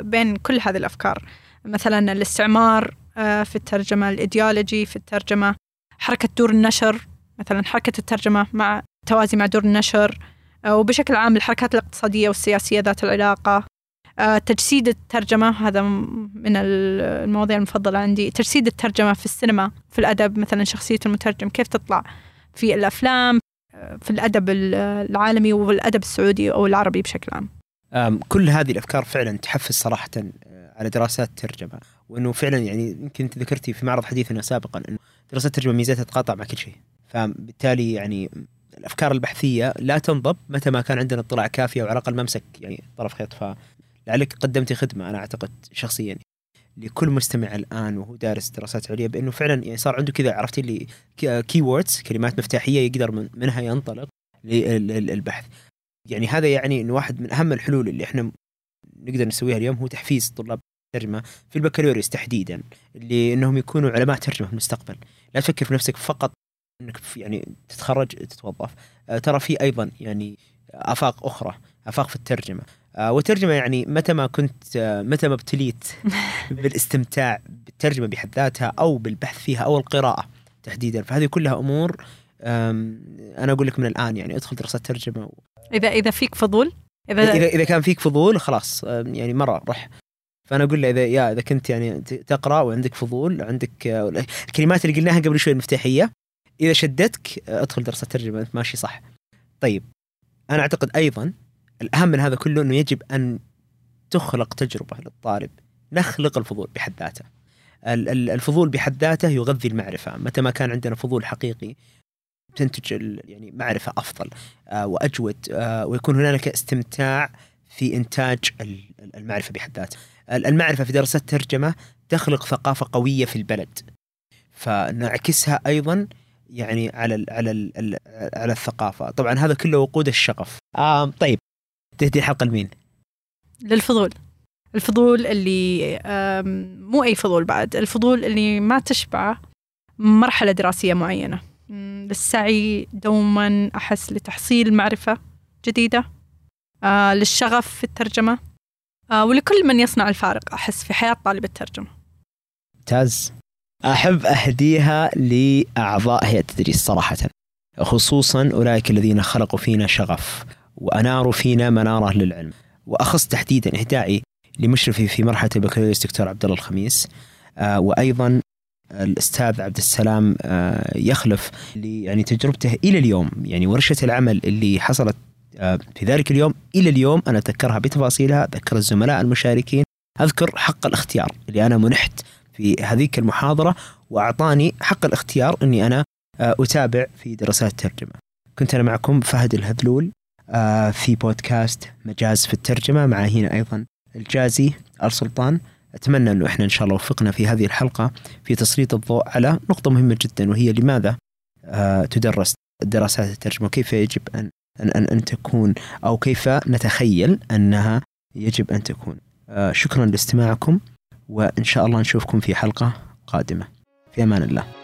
بين كل هذه الأفكار. مثلا الاستعمار آه، في الترجمة الإيديولوجي في الترجمة حركة دور النشر مثلا حركة الترجمة مع توازي مع دور النشر آه، وبشكل عام الحركات الاقتصادية والسياسية ذات العلاقة آه، تجسيد الترجمة هذا من ال- المواضيع المفضلة عندي تجسيد الترجمة في السينما في الأدب مثلا شخصية المترجم كيف تطلع في الأفلام في الأدب ال- العالمي والأدب السعودي أو العربي بشكل عام. كل هذه الأفكار فعلا تحفز صراحة آه، على دراسات الترجمه وإنه فعلا يعني يمكن أنت ذكرتي في معرض حديثنا سابقا إنه دراسات الترجمه ميزاتها تتقاطع مع كل شيء. فبالتالي يعني الأفكار البحثية لا تنضب متى ما كان عندنا اطلاع كافي أو على الأقل ممسك يعني طرف خيط. فلعلك قدمتي خدمة أنا أعتقد شخصيا لكل مستمع الآن وهو دارس دراسات عليا بإنه فعلا يعني صار عنده كذا عرفتي اللي key words كلمات مفتاحية يقدر من منها ينطلق للبحث. يعني هذا يعني إنه واحد من أهم الحلول اللي إحنا نقدر نسويها اليوم هو تحفيز طلاب الترجمه في البكالوريوس تحديدا اللي إنهم يكونوا علماء ترجمة في المستقبل. لا تفكر في نفسك فقط إنك يعني تتخرج تتوظف. آه، ترى في أيضا يعني آفاق أخرى آفاق في الترجمة. آه، والترجمة يعني متى ما كنت آه، متى ما ابتليت بالاستمتاع بالترجمة بحد ذاتها أو بالبحث فيها أو القراءة تحديدا. فهذه كلها أمور أنا أقول لك من الآن يعني ادخل دراسات ترجمة إذا إذا فيك فضول؟ إذا إذا إذا كان فيك فضول خلاص يعني مرة رح فأنا أقول له اذا يا إذا كنت يعني تقرأ وعندك فضول عندك الكلمات اللي قلناها قبل شوي المفتاحية إذا شدتك أدخل دراسه ترجمه أنت ماشي صح. طيب أنا أعتقد أيضا الأهم من هذا كله إنه يجب أن تخلق تجربة للطالب نخلق الفضول بحد ذاته. ال- ال- الفضول بحد ذاته يغذي المعرفة، متى ما كان عندنا فضول حقيقي تنتج يعني معرفة أفضل آه، وأجود آه، ويكون هنالك استمتاع في إنتاج ال- المعرفة بحد ذاتها. ال- المعرفة في دراسات الترجمه تخلق ثقافة قوية في البلد. فنعكسها أيضا يعني على ال على ال على الثقافة، طبعا هذا كله وقود الشغف. آه طيب تهدي الحلقة لمين؟ للفضول الفضول اللي مو أي فضول بعد الفضول اللي ما تشبعه مرحلة دراسية معينة للسعي دوما أحس لتحصيل معرفة جديدة آه، للشغف في الترجمة ولكل من يصنع الفارق أحس في حياة طالب الترجمة. ممتاز. أحب أهديها لأعضاء هيئة التدريس صراحة خصوصا أولئك الذين خلقوا فينا شغف وأناروا فينا منارة للعلم. وأخص تحديدا إهدائي لمشرفي في مرحلة البكالوريوس دكتور عبد الله الخميس آه وأيضا الأستاذ عبد السلام آه يخلف اللي يعني تجربته إلى اليوم يعني ورشة العمل اللي حصلت آه في ذلك اليوم إلى اليوم أنا اتذكرها بتفاصيلها اتذكر الزملاء المشاركين أذكر حق الاختيار اللي أنا منحت في هذيك المحاضرة وأعطاني حق الاختيار إني أنا آه، أتابع في دراسات الترجمة. كنت أنا معكم فهد الهذلول آه، في بودكاست مجاز في الترجمة مع هنا أيضا الجازي السلطان أتمنى إنه إحنا إن شاء الله وفقنا في هذه الحلقة في تسليط الضوء على نقطة مهمة جدا وهي لماذا آه، تدرس دراسات الترجمة وكيف يجب أن ان ان, أن تكون أو كيف نتخيل أنها يجب أن تكون. آه، شكرا لاستماعكم وإن شاء الله نشوفكم في حلقة قادمة في أمان الله